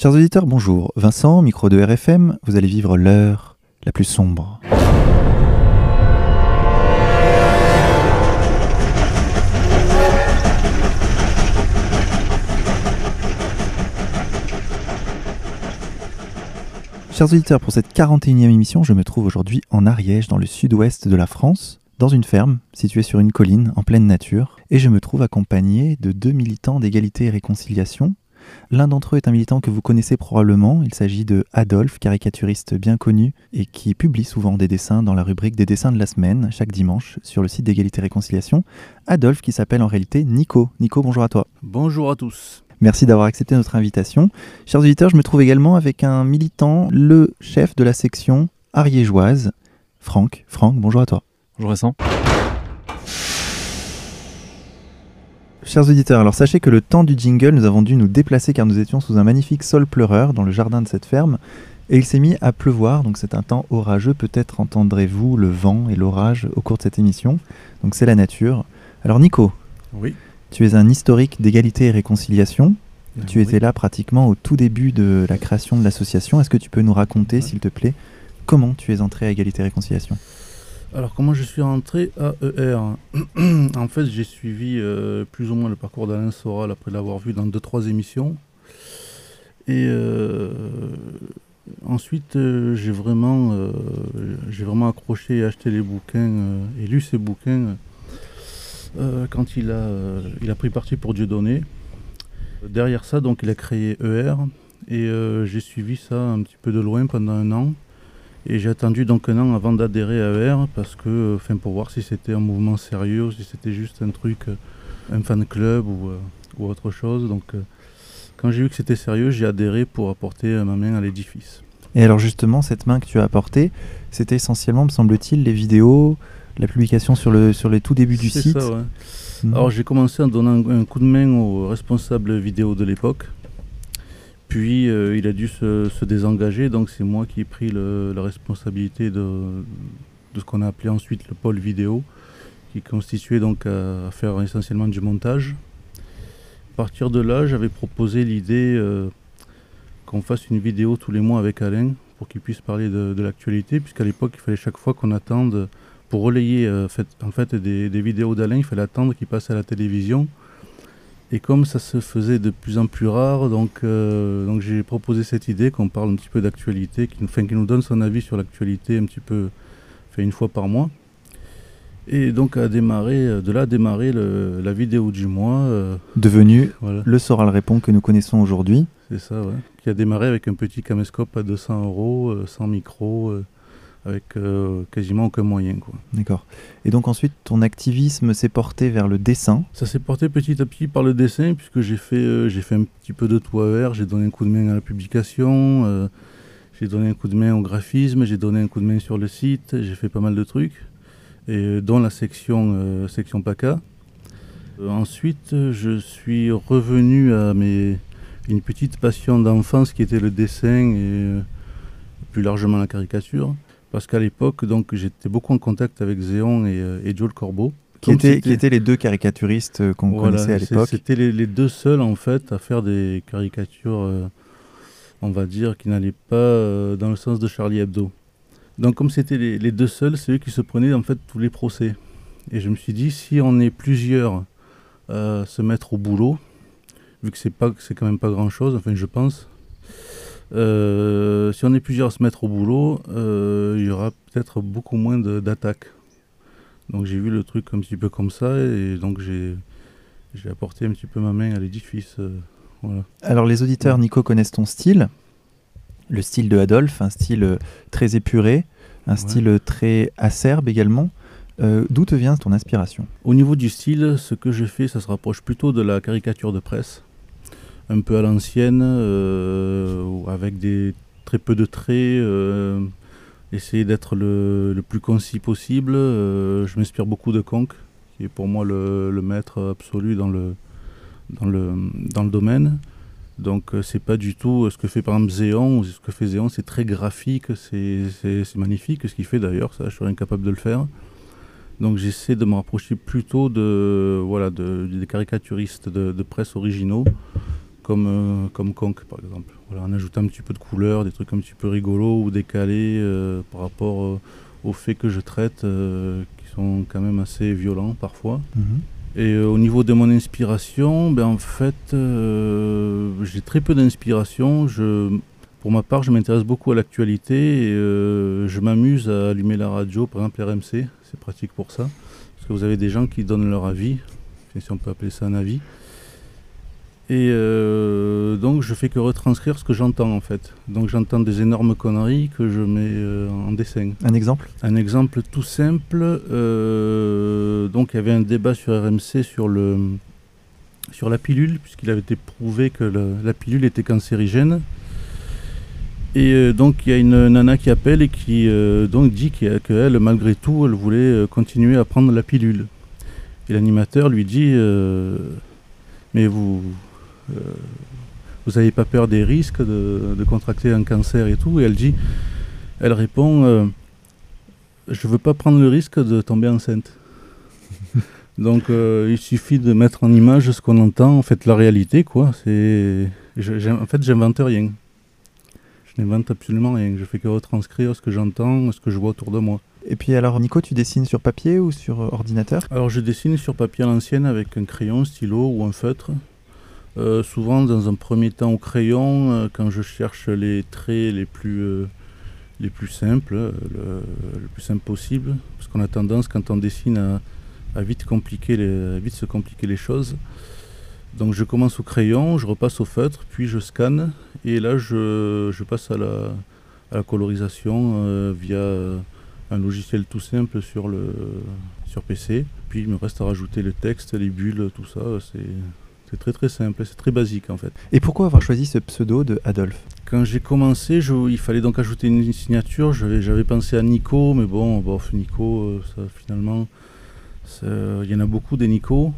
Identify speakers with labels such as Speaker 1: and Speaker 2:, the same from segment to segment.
Speaker 1: Chers auditeurs, bonjour. Vincent, micro de RFM, vous allez vivre l'heure la plus sombre. Chers auditeurs, pour cette 41e émission, je me trouve aujourd'hui en Ariège, dans le sud-ouest de la France, dans une ferme située sur une colline en pleine nature, et je me trouve accompagné de deux militants d'égalité et réconciliation. L'un d'entre eux est un militant que vous connaissez probablement, il s'agit de Adolphe, caricaturiste bien connu et qui publie souvent des dessins dans la rubrique des dessins de la semaine, chaque dimanche, sur le site d'égalité et réconciliation. Adolphe qui s'appelle en réalité Nico. Nico, bonjour à toi.
Speaker 2: Bonjour à tous.
Speaker 1: Merci d'avoir accepté notre invitation. Chers auditeurs, je me trouve également avec un militant, le chef de la section ariégeoise, Franck. Franck, bonjour à toi.
Speaker 3: Bonjour Vincent.
Speaker 1: Chers auditeurs, alors sachez que le temps du jingle, nous avons dû nous déplacer car nous étions sous un magnifique sol pleureur dans le jardin de cette ferme et il s'est mis à pleuvoir, donc c'est un temps orageux. Peut-être entendrez-vous le vent et l'orage au cours de cette émission. Donc c'est la nature. Alors Nico,
Speaker 2: Oui.
Speaker 1: tu es un historique d'égalité et réconciliation. Tu
Speaker 2: Oui.
Speaker 1: étais là pratiquement au tout début de la création de l'association. Est-ce que tu peux nous raconter, s'il te plaît, comment tu es entré à égalité et réconciliation?
Speaker 2: Alors comment je suis rentré à ER En fait, j'ai suivi euh, plus ou moins le parcours d'Alain Soral après l'avoir vu dans deux trois émissions. Et euh, ensuite, euh, j'ai vraiment, accroché et acheté les bouquins et lu ces bouquins quand il a, pris parti pour Dieudonné. Derrière ça, donc, il a créé ER et j'ai suivi ça un petit peu de loin pendant un an. Et j'ai attendu donc un an avant d'adhérer à ER parce que, enfin, pour voir si c'était un mouvement sérieux, si c'était juste un truc, euh, un fan club ou, euh, ou autre chose. Donc, euh, quand j'ai vu que c'était sérieux, j'ai adhéré pour apporter ma main à l'édifice.
Speaker 1: Et alors justement, cette main que tu as apportée, c'était essentiellement, me semble-t-il, les vidéos, la publication sur, le, sur les tout débuts du
Speaker 2: C'est
Speaker 1: site.
Speaker 2: ça, ouais.
Speaker 1: Mhm.
Speaker 2: Alors j'ai commencé en donnant un coup de main au responsable vidéo de l'époque. Puis euh, il a dû se, se désengager, donc c'est moi qui ai pris la responsabilité de, ce qu'on a appelé ensuite le pôle vidéo, qui constituait donc à, faire essentiellement du montage. À partir de là, j'avais proposé l'idée euh, qu'on fasse une vidéo tous les mois avec Alain pour qu'il puisse parler de, l'actualité, puisqu'à l'époque il fallait chaque fois qu'on attende pour relayer euh, en fait des vidéos d'Alain, il fallait attendre qu'il passe à la télévision. Et comme ça se faisait de plus en plus rare, donc, euh, donc j'ai proposé cette idée qu'on parle un petit peu d'actualité, qu'il nous, nous donne son avis sur l'actualité un petit peu, fait une fois par mois. Et donc a démarré, euh, de là a démarré le- la vidéo du mois. euh,
Speaker 1: Devenu
Speaker 2: voilà,
Speaker 1: le Soral Répond que nous connaissons aujourd'hui.
Speaker 2: c'est ça, ouais. Qui a démarré avec un petit caméscope à 200 euros, euh, sans micro, euh, avec euh, quasiment aucun moyen.
Speaker 1: D'accord. Et donc ensuite, ton activisme s'est porté vers le dessin.
Speaker 2: Ça s'est porté petit à petit par le dessin, puisque j'ai fait, euh, j'ai fait un petit peu de tout à vert, j'ai donné un coup de main à la publication, euh, j'ai donné un coup de main au graphisme, j'ai donné un coup de main sur le site, j'ai fait pas mal de trucs, et dont la section, section PACA. Ensuite, je suis revenu à mes, une petite passion d'enfance qui était le dessin et plus largement la caricature. Parce qu'à l'époque, donc, j'étais beaucoup en contact avec Zéon et, euh, et Joe le Corbeau.
Speaker 1: Qui qui étaient les deux caricaturistes euh, qu'on
Speaker 2: voilà,
Speaker 1: connaissait à l'époque.
Speaker 2: C'était les, les deux seuls en fait à faire des caricatures, euh, on va dire, qui n'allaient pas euh, dans le sens de Charlie Hebdo. Donc comme c'était les, les deux seuls, c'est eux qui se prenaient en fait tous les procès. Et je me suis dit, si on est plusieurs à se mettre au boulot, vu que c'est pas, c'est quand même pas grand chose, enfin je pense. Euh, si on est plusieurs à se mettre au boulot, euh, il y aura peut-être beaucoup moins d'attaques. Donc j'ai vu le truc un petit peu comme ça et donc j'ai j'ai apporté un petit peu ma main à l'édifice. euh, voilà.
Speaker 1: Alors les auditeurs, Nico, connaissent ton style. Le style de Adolphe, un style très épuré, un
Speaker 2: Ouais.
Speaker 1: style très acerbe également. Euh, D'où te vient ton inspiration?
Speaker 2: Au niveau du style, ce que je fais, ça se rapproche plutôt de la caricature de presse, un peu à l'ancienne, euh, avec des très peu de traits, euh, essayer d'être le, le plus concis possible. euh, je m'inspire beaucoup de Conk, qui est pour moi le, le maître absolu dans le, dans le, dans le domaine. Donc c'est pas du tout ce que fait par exemple Zéon. Ce que fait Zéon, c'est très graphique, c'est magnifique ce qu'il fait d'ailleurs, ça je serais incapable de le faire. Donc j'essaie de me rapprocher plutôt de, voilà, de, des caricaturistes de presse originaux, comme, euh, comme Conk par exemple. Voilà, en ajoutant un petit peu de couleur, des trucs un petit peu rigolos ou décalés euh, par rapport euh, aux faits que je traite, euh, qui sont quand même assez violents parfois.
Speaker 1: Mhm.
Speaker 2: Et euh, au niveau de mon inspiration, ben, en fait, j'ai très peu d'inspiration. Je, pour ma part, je m'intéresse beaucoup à l'actualité et je m'amuse à allumer la radio, par exemple RMC, c'est pratique pour ça. Parce que vous avez des gens qui donnent leur avis, si on peut appeler ça un avis. Et euh, donc je fais que retranscrire ce que j'entends en fait. Donc j'entends des énormes conneries que je mets euh, en dessin.
Speaker 1: Un exemple?
Speaker 2: Un exemple tout simple, euh, donc il y avait un débat sur RMC sur, le, sur la pilule, puisqu'il avait été prouvé que le- la pilule était cancérigène. Et donc il y a une nana qui appelle et qui donc dit qu'elle, malgré tout, elle voulait continuer à prendre la pilule. Et l'animateur lui dit Mais vous, vous n'avez pas peur des risques de, de contracter un cancer et tout Et elle dit, elle répond euh, je veux pas prendre le risque de tomber enceinte. Donc euh, il suffit de mettre en image ce qu'on entend, en fait la réalité quoi. C'est, en fait j'invente rien. Je n'invente absolument rien. Je fais que retranscrire ce que j'entends, ce que je vois autour de moi.
Speaker 1: Et puis alors, Nico, tu dessines sur papier ou sur euh, ordinateur?
Speaker 2: Alors je dessine sur papier à l'ancienne avec un crayon, stylo ou un feutre. Euh, souvent dans un premier temps au crayon, euh, quand je cherche les traits les plus, euh, les plus simples, le, plus simple possible. Parce qu'on a tendance quand on dessine à, vite, se compliquer les choses. Donc je commence au crayon, je repasse au feutre, puis je scanne et là je, passe à la, colorisation via un logiciel tout simple sur, le, sur PC. Puis il me reste à rajouter le texte, les bulles, tout ça. C'est très très simple, c'est très basique en fait.
Speaker 1: Et pourquoi avoir choisi ce pseudo de Adolphe?
Speaker 2: Quand j'ai commencé, je- il fallait donc ajouter une signature. J'avais, pensé à Nico, mais bon, bof, Nico, euh, ça, finalement, il y en a beaucoup des Nico.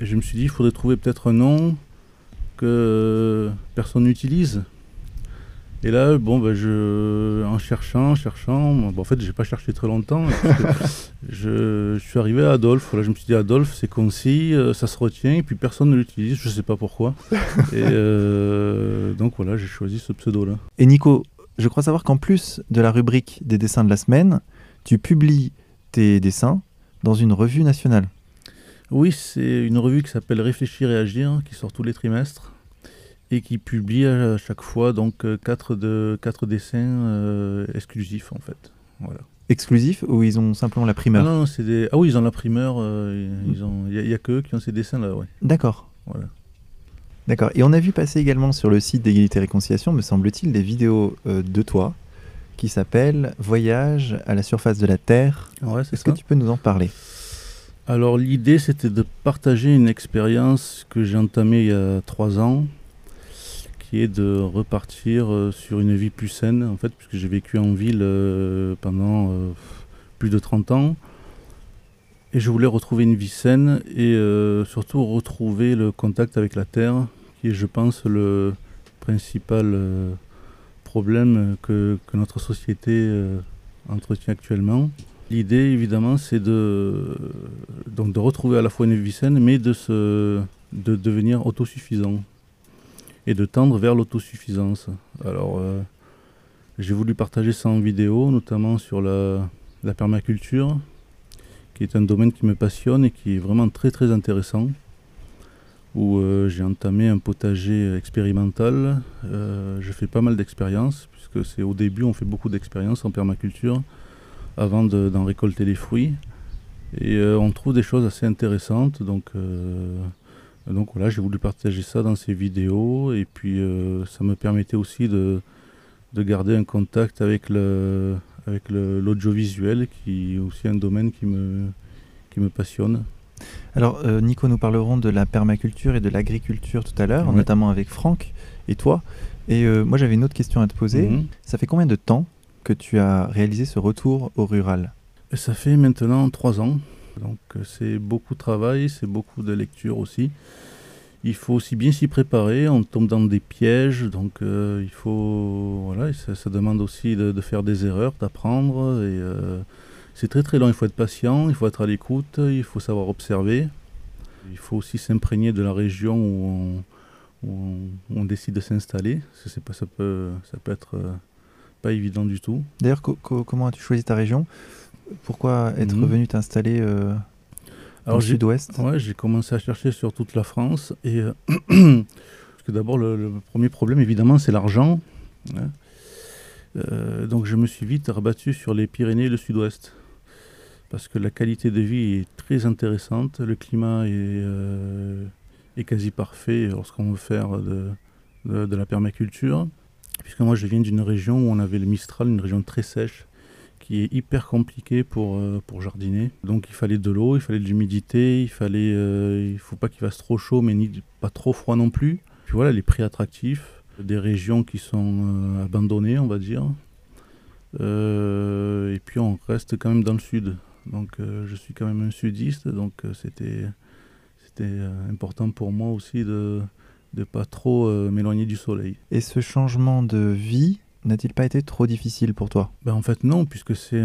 Speaker 2: Et je me suis dit, il faudrait trouver peut-être un nom que personne n'utilise. Et là, bon, ben, je, en cherchant, en cherchant, bon, en fait, j'ai pas cherché très longtemps. que je, je suis arrivé à Adolphe. Voilà, je me suis dit, Adolphe, c'est concis, euh, ça se retient, et puis personne ne l'utilise, je sais pas pourquoi. et euh, donc voilà, j'ai choisi ce pseudo-là.
Speaker 1: Et Nico, je crois savoir qu'en plus de la rubrique des dessins de la semaine, tu publies tes dessins dans une revue nationale.
Speaker 2: Oui, c'est une revue qui s'appelle Réfléchir et Agir, qui sort tous les trimestres et qui publie à chaque fois donc euh, quatre, de, quatre dessins euh, exclusifs en fait. Voilà.
Speaker 1: Exclusif ou ils ont simplement la
Speaker 2: Ah,
Speaker 1: primeur
Speaker 2: non, c'est des... ah oui, ils ont la primeur, euh, ils ont... il n'y a, que eux qui ont ces dessins-là, ouais.
Speaker 1: D'accord.
Speaker 2: Voilà.
Speaker 1: D'accord. Et on a vu passer également sur le site d'égalité et réconciliation, me semble-t-il, des vidéos euh, de toi qui s'appellent Voyage à la surface de la Terre.
Speaker 2: Ouais,
Speaker 1: Est-ce que tu peux nous en parler?
Speaker 2: Alors l'idée c'était de partager une expérience que j'ai entamée il y a trois ans, qui est de repartir euh, sur une vie plus saine, en fait, puisque j'ai vécu en ville euh, pendant euh, plus de 30 ans. Et je voulais retrouver une vie saine et surtout retrouver le contact avec la terre, qui est, je pense, le principal problème que, que notre société entretient actuellement. L'idée, évidemment, c'est de, donc de retrouver à la fois une vie saine, mais de, se, de devenir autosuffisant et de tendre vers l'autosuffisance. Alors, euh, j'ai voulu partager ça en vidéo, notamment sur la, permaculture, qui est un domaine qui me passionne et qui est vraiment très très intéressant, où euh, j'ai entamé un potager expérimental. Euh, je fais pas mal d'expériences, puisque c'est au début, on fait beaucoup d'expériences en permaculture avant de- d'en récolter les fruits. Et on trouve des choses assez intéressantes. Donc, donc voilà, j'ai voulu partager ça dans ces vidéos. Et puis euh, ça me permettait aussi de, de garder un contact avec le avec l'audiovisuel, qui est aussi un domaine qui me, qui me passionne.
Speaker 1: Alors, euh, Nico, nous parlerons de la permaculture et de l'agriculture tout à l'heure,
Speaker 2: Ouais.
Speaker 1: notamment avec Franck et toi. Et euh, moi, j'avais une autre question à te poser.
Speaker 2: Mhm.
Speaker 1: Ça fait combien de temps que tu as réalisé ce retour au rural?
Speaker 2: Ça fait maintenant trois ans. Donc euh, c'est beaucoup de travail, c'est beaucoup de lecture aussi. Il faut aussi bien s'y préparer, on tombe dans des pièges, donc euh, il faut voilà, ça, demande aussi de, faire des erreurs, d'apprendre. Euh, c'est très très long. Il faut être patient, il faut être à l'écoute, il faut savoir observer. Il faut aussi s'imprégner de la région où on, décide de s'installer. Ça, peut, ça peut être pas évident du tout.
Speaker 1: D'ailleurs, comment as-tu choisi ta région? Pourquoi être mhm. venu t'installer dans le sud-ouest?
Speaker 2: Ouais, J'ai commencé à chercher sur toute la France. Et, parce que d'abord, le, premier problème, évidemment, c'est l'argent. Hein. donc je me suis vite rabattu sur les Pyrénées et le sud-ouest parce que la qualité de vie est très intéressante, le climat est, euh, est quasi parfait lorsqu'on veut faire de, de, la permaculture. Puisque moi je viens d'une région où on avait le Mistral, une région très sèche, est hyper compliquée pour, euh, pour jardiner. Donc il fallait de l'eau, il fallait de l'humidité, il fallait, euh, il faut pas qu'il fasse trop chaud mais ni pas trop froid non plus. Puis voilà, les prix attractifs, des régions qui sont abandonnées on va dire. et puis on reste quand même dans le sud. Donc euh, je suis quand même un sudiste, donc euh, c'était c'était euh, important pour moi aussi de ne pas trop m'éloigner du soleil.
Speaker 1: Et ce changement de vie n'a-t-il pas été trop difficile pour toi?
Speaker 2: Ben, En fait non, puisque c'est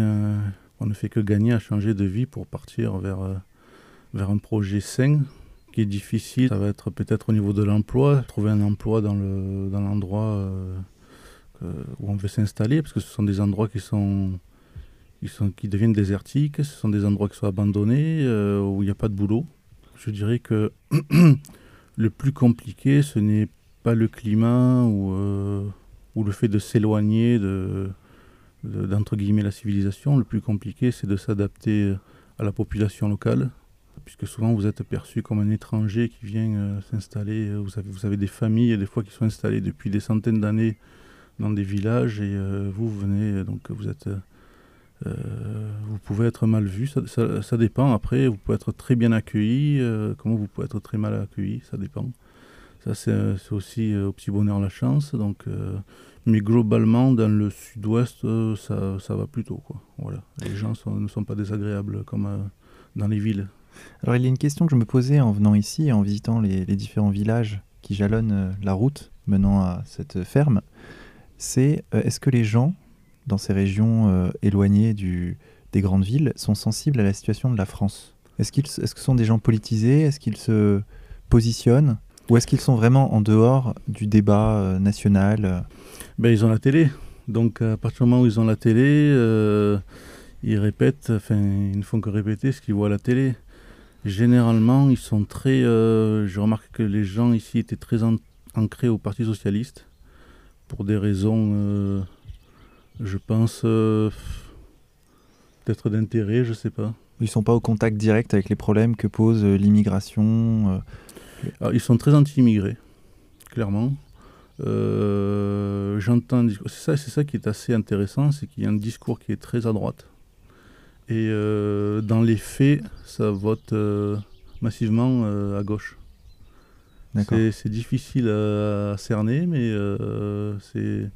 Speaker 2: on ne fait que gagner à changer de vie pour partir vers, vers un projet sain qui est difficile. Ça va être peut-être au niveau de l'emploi, trouver un emploi dans l'endroit dans où on veut s'installer, parce que ce sont des endroits qui sont sont, qui deviennent désertiques, ce sont des endroits qui sont abandonnés, euh, où il n'y a pas de boulot. Je dirais que le plus compliqué, ce n'est pas le climat ou, euh, ou le fait de s'éloigner de, d'entre guillemets la civilisation. Le plus compliqué, c'est de s'adapter à la population locale, puisque souvent vous êtes perçu comme un étranger qui vient euh, s'installer. Vous avez, vous avez des familles, des fois, qui sont installées depuis des centaines d'années dans des villages, et vous, venez, donc vous êtes euh, vous pouvez être mal vu, ça, dépend. Après, vous pouvez être très bien accueilli, euh, comment vous pouvez être très mal accueilli, ça dépend. Ça, c'est aussi euh, au petit bonheur la chance. Donc, mais globalement, dans le sud-ouest, ça, ça, va plutôt. Quoi. Voilà. Les gens ne sont pas désagréables comme dans les villes.
Speaker 1: Alors, il y a une question que je me posais en venant ici, en visitant les, différents villages qui jalonnent la route menant à cette ferme. C'est est-ce que les gens dans ces régions euh, éloignées des grandes villes sont sensibles à la situation de la France? Est-ce qu'ils est -ce que ce sont des gens politisés? Est-ce qu'ils se positionnent? Ou est-ce qu'ils sont vraiment en dehors du débat euh, national
Speaker 2: ben, Ils ont la télé. Donc à partir du moment où ils ont la télé, euh, ils répètent, enfin ils ne font que répéter ce qu'ils voient à la télé. Généralement, ils sont très... je remarque que les gens ici étaient très ancrés au Parti Socialiste pour des raisons je pense euh, peut-être d'intérêt, je sais pas.
Speaker 1: Ils sont pas au contact direct avec les problèmes que pose euh, l'immigration.
Speaker 2: Euh. ils sont très anti-immigrés, clairement. J'entends, c'est ça, c'est ça qui est assez intéressant, c'est qu'il y a un discours qui est très à droite. Et dans les faits, ça vote massivement à gauche. C'est difficile à, cerner, mais c'est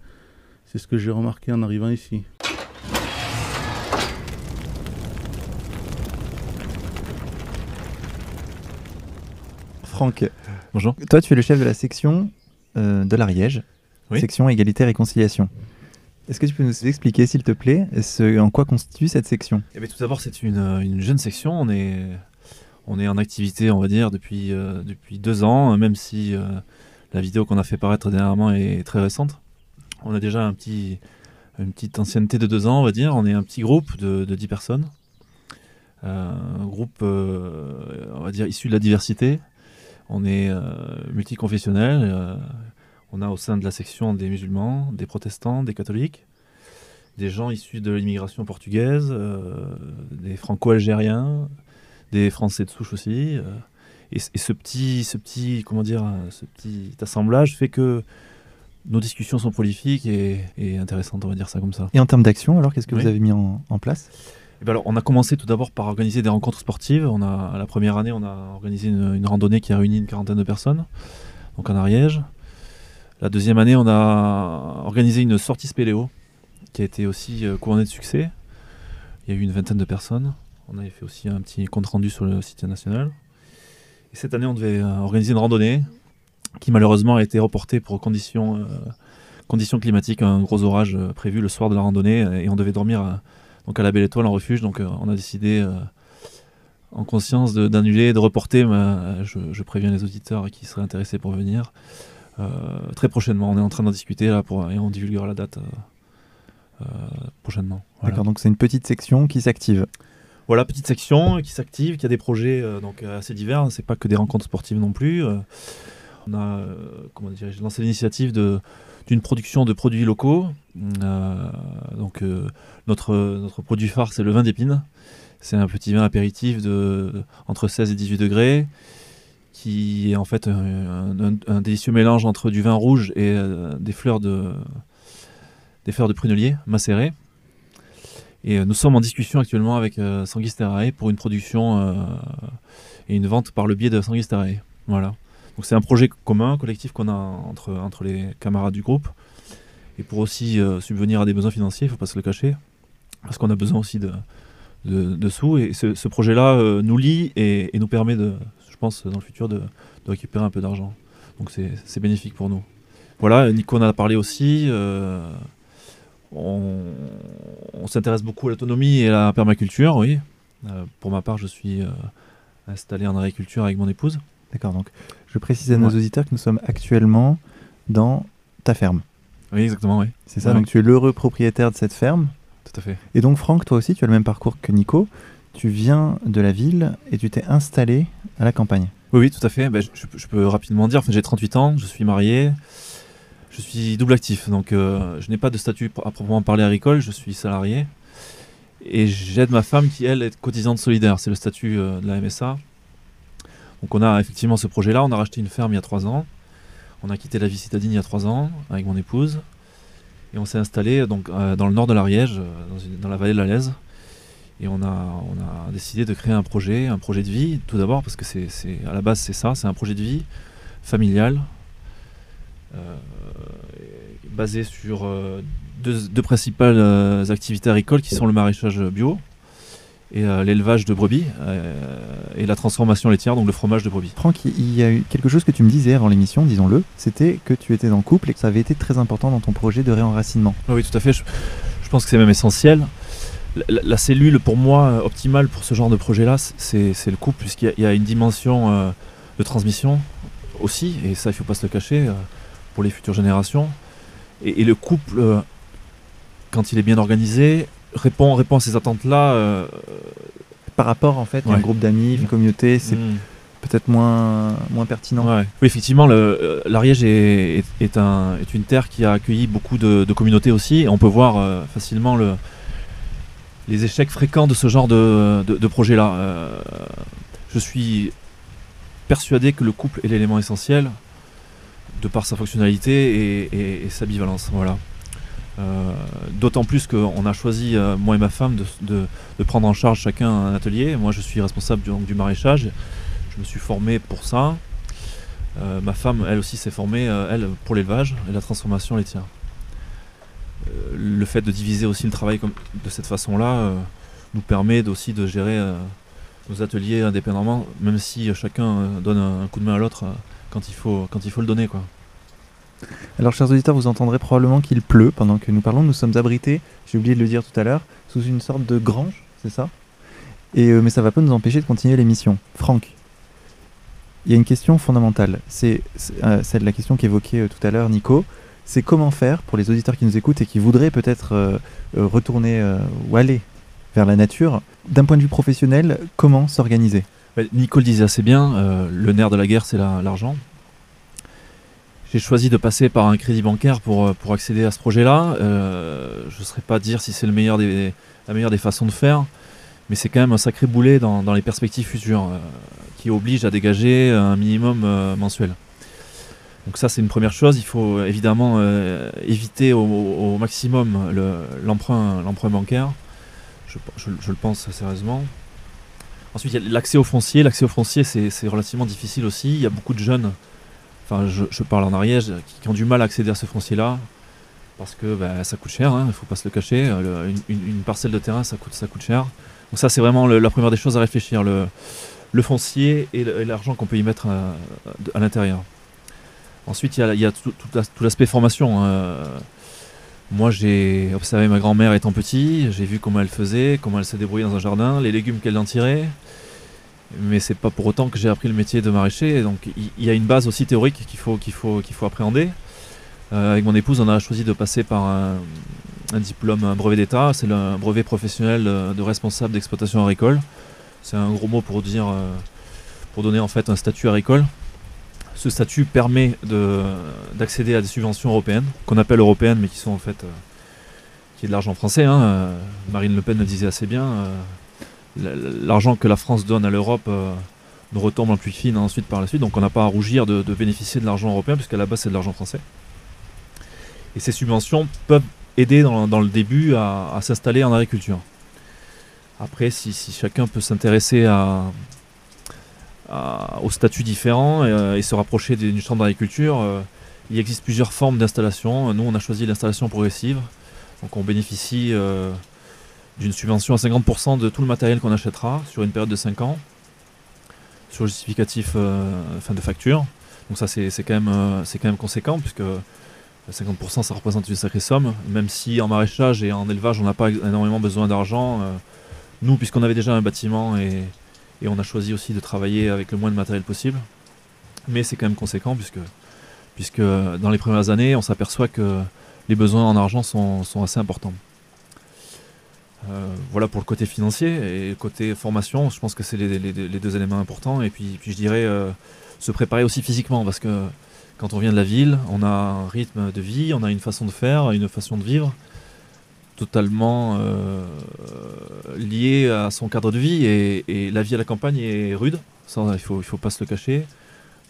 Speaker 2: c'est ce que j'ai remarqué en arrivant ici.
Speaker 1: Franck, bonjour. Toi, tu es le chef de la section euh, de l'Ariège, section égalité réconciliation. Est-ce que tu peux nous expliquer, s'il te plaît, ce, en quoi constitue cette section?
Speaker 3: Eh Tout d'abord, c'est une, jeune section. On est, on est en activité, on va dire, depuis, euh, depuis deux ans, même si euh, la vidéo qu'on a fait paraître dernièrement est très récente. On a déjà un petit, une petite ancienneté de deux ans, on va dire. On est un petit groupe de, de 10 personnes. Euh, un groupe, euh, on va dire, issu de la diversité. On est euh, multiconfessionnel. on a au sein de la section des musulmans, des protestants, des catholiques, des gens issus de l'immigration portugaise, des franco-algériens, des français de souche aussi. Et, et, ce petit, ce petit, comment dire, ce petit assemblage fait que nos discussions sont prolifiques et, intéressantes, on va dire ça comme ça.
Speaker 1: Et en termes d'action, alors, qu'est-ce que vous avez mis en, place?
Speaker 3: Eh ben on a commencé tout d'abord par organiser des rencontres sportives. On la première année, on a organisé une, randonnée qui a réuni une quarantaine de personnes, donc en Ariège. La deuxième année, on a organisé une sortie spéléo qui a été aussi euh, couronnée de succès. Il y a eu une vingtaine de personnes. On avait fait aussi un petit compte rendu sur le site national. Et cette année, on devait euh, organiser une randonnée qui malheureusement a été reporté pour conditions, euh, climatiques, un gros orage prévu le soir de la randonnée, et on devait dormir donc à la Belle Étoile en refuge, donc euh, on a décidé en conscience d'annuler, de, reporter. Mais je, préviens les auditeurs qui seraient intéressés pour venir. très prochainement, on est en train d'en discuter là pour, et on divulguera la date prochainement.
Speaker 1: D'accord, donc c'est une petite section qui s'active.
Speaker 3: Voilà, petite section qui s'active, qui a des projets donc assez divers. C'est pas que des rencontres sportives non plus. on a comment lancé l'initiative de d'une production de produits locaux. Euh, donc euh, notre, notre produit phare, c'est le vin d'épine. C'est un petit vin apéritif de entre 16 et 18 degrés qui est en fait un, délicieux mélange entre du vin rouge et euh, des fleurs de des fleurs de prunelier macérées. Et nous sommes en discussion actuellement avec Sanguisterae pour une production et une vente par le biais de Sanguisterae. Voilà. C'est un projet commun, collectif qu'on a entre, les camarades du groupe. Et pour aussi euh, subvenir à des besoins financiers, il ne faut pas se le cacher, parce qu'on a besoin aussi de, sous. Et ce, projet-là euh, nous lie et, nous permet, de, je pense, dans le futur, de, récupérer un peu d'argent. Donc c'est bénéfique pour nous. Voilà, Nico en a parlé aussi. Euh, on, on s'intéresse beaucoup à l'autonomie et à la permaculture, oui. pour ma part, je suis installé en agriculture avec mon épouse.
Speaker 1: D'accord, donc je précise à nos auditeurs que nous sommes actuellement dans ta ferme.
Speaker 3: Oui, exactement, oui.
Speaker 1: C'est ça, donc tu es l'heureux propriétaire de cette ferme.
Speaker 3: Tout à fait.
Speaker 1: Et donc Franck, toi aussi, tu as le même parcours que Nico. Tu viens de la ville et tu t'es installé à la campagne.
Speaker 3: Oui, oui, tout à fait. Ben, je, peux rapidement dire, j'ai 38 ans, je suis marié, je suis double actif, donc euh, je n'ai pas de statut à proprement parler agricole, je suis salarié. Et j'aide ma femme qui, elle, est cotisante solidaire, c'est le statut euh, de la MSA. Donc on a effectivement ce projet-là, on a racheté une ferme il y a trois ans, on a quitté la vie citadine il y a trois ans avec mon épouse, et on s'est installé donc, euh, dans le nord de l'Ariège, euh, dans, la vallée de la et on a, décidé de créer un projet, un projet de vie, tout d'abord parce que c'est, à la base c'est ça, c'est un projet de vie familial, euh, basé sur deux, principales activités agricoles qui sont le maraîchage bio, et euh, l'élevage de brebis euh, et la transformation laitière, donc le fromage de brebis.
Speaker 1: Franck, il y a eu quelque chose que tu me disais avant l'émission, disons-le, c'était que tu étais en couple et que ça avait été très important dans ton projet de réenracinement.
Speaker 3: Oui, tout à fait. Je, pense que c'est même essentiel. La, cellule, pour moi, euh, optimale pour ce genre de projet-là, c'est le couple, puisqu'il y, a une dimension de transmission aussi, et ça, il ne faut pas se le cacher, pour les futures générations. Et, et le couple, quand il est bien organisé, répond, répond à ces attentes-là. Euh,
Speaker 1: Par rapport, en fait, à un groupe d'amis, une communauté, c'est mm. peut-être moins, moins pertinent.
Speaker 3: Oui, effectivement, euh, l'Ariège est, est, un, est, une terre qui a accueilli beaucoup de, communautés aussi. Et on peut voir euh, facilement le, les échecs fréquents de ce genre de, de, projet-là. je suis persuadé que le couple est l'élément essentiel de par sa fonctionnalité et, et sa bivalence. Voilà. Euh, d'autant plus qu'on a choisi, euh, moi et ma femme, de, prendre en charge chacun un atelier. Moi, je suis responsable du, maraîchage. Je me suis formé pour ça. Euh, ma femme, elle aussi, s'est formée, pour l'élevage et la transformation laitière. le fait de diviser aussi le travail comme, de cette façon-là nous permet aussi de gérer nos ateliers indépendamment, même si chacun donne un, coup de main à l'autre quand, il faut, le donner.
Speaker 1: Alors, chers auditeurs, vous entendrez probablement qu'il pleut pendant que nous parlons. Nous sommes abrités, j'ai oublié de le dire tout à l'heure, sous une sorte de grange, c'est ça? Euh, Mais ça ne va pas nous empêcher de continuer l'émission. Franck, il y a une question fondamentale. C'est euh, celle la question qu'évoquait euh, tout à l'heure Nico. C'est comment faire pour les auditeurs qui nous écoutent et qui voudraient peut-être retourner ou aller vers la nature. D'un point de vue professionnel, comment s'organiser?
Speaker 3: Nico le disait assez bien, le nerf de la guerre, c'est l'argent j'ai choisi de passer par un crédit bancaire pour, euh, pour accéder à ce projet-là. Euh, je ne saurais pas dire si c'est le meilleur des, la meilleure des façons de faire, mais c'est quand même un sacré boulet dans, dans les perspectives futures euh, qui oblige à dégager un minimum mensuel. Donc ça c'est une première chose, il faut évidemment éviter au, maximum l'emprunt bancaire, je, je, le pense sérieusement. Ensuite il y a l'accès au foncier, l'accès au foncier c'est relativement difficile aussi, il y a beaucoup de jeunes je, parle en Ariège, qui, ont du mal à accéder à ce foncier-là, parce que bah, ça coûte cher, hein, il ne faut pas se le cacher. Euh, une, parcelle de terrain, ça coûte, ça coûte cher. Donc ça, c'est vraiment la première des choses à réfléchir, le, foncier et l'argent qu'on peut y mettre à, l'intérieur. Ensuite, il y a, tout, l'aspect formation. Hein. Moi, j'ai observé ma grand-mère étant petit, j'ai vu comment elle faisait, comment elle se débrouillait dans un jardin, les légumes qu'elle en tirait. Mais c'est pas pour autant que j'ai appris le métier de maraîcher. Donc il y, a une base aussi théorique qu'il faut, faut, faut appréhender. Euh, avec mon épouse, on a choisi de passer par un, diplôme, un brevet d'État. C'est le brevet professionnel de responsable d'exploitation agricole. C'est un gros mot pour dire, euh, pour donner en fait un statut agricole. Ce statut permet d'accéder à des subventions européennes, qu'on appelle européennes, mais qui sont en fait euh, qui est de l'argent français. Hein. Marine Le Pen le disait assez bien l'argent que la France donne à l'Europe euh, nous retombe en pluie fine ensuite par la suite. Donc on n'a pas à rougir de, bénéficier de l'argent européen puisqu'à la base c'est de l'argent français. Et ces subventions peuvent aider dans, le début à, s'installer en agriculture. Après, si, chacun peut s'intéresser à, aux statuts différents euh, et, se rapprocher d'une chambre d'agriculture, euh, il existe plusieurs formes d'installation. Nous, on a choisi l'installation progressive. Donc on bénéficie d'une subvention à 50% de tout le matériel qu'on achètera sur une période de 5 ans, sur justificatif euh, fin de facture. Donc ça c'est quand, même, euh, quand même conséquent puisque 50% ça représente une sacrée somme, même si en maraîchage et en élevage on n'a pas énormément besoin d'argent. Euh, nous puisqu'on avait déjà un bâtiment et, on a choisi aussi de travailler avec le moins de matériel possible, mais c'est quand même conséquent puisque, puisque dans les premières années on s'aperçoit que les besoins en argent sont assez importants. Euh, voilà pour le côté financier et côté formation, je pense que c'est les, deux éléments importants. Et puis, je dirais euh, se préparer aussi physiquement parce que quand on vient de la ville, on a un rythme de vie, on a une façon de faire, une façon de vivre totalement euh, liée à son cadre de vie et, la vie à la campagne est rude, ça il faut, il faut pas se le cacher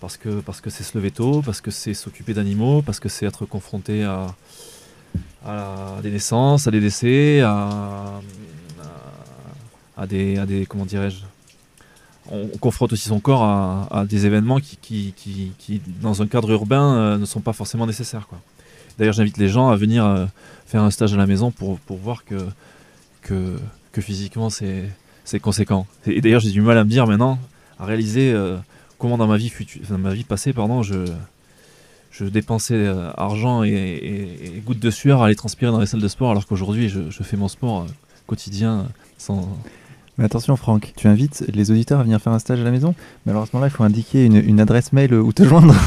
Speaker 3: parce que parce que c'est se lever tôt, parce que c'est s'occuper d'animaux, parce que c'est être confronté à, à des naissances, à des décès, à, à, des, à des, comment dirais-je, on, confronte aussi son corps à, des événements qui, qui, qui, dans un cadre urbain, euh, ne sont pas forcément nécessaires. Quoi. D'ailleurs, j'invite les gens à venir euh, faire un stage à la maison pour, pour voir que, que, que physiquement, c'est, c'est conséquent. Et d'ailleurs, j'ai du mal à me dire maintenant, à réaliser euh, comment dans ma vie, dans ma vie passée, pardon, je, je dépensais euh, argent et, gouttes de sueur à aller transpirer dans les salles de sport, alors qu'aujourd'hui, je, fais mon sport euh, quotidien sans.
Speaker 1: Mais attention, Franck, tu invites les auditeurs à venir faire un stage à la maison. Malheureusement, là, il faut indiquer une, adresse mail où te joindre.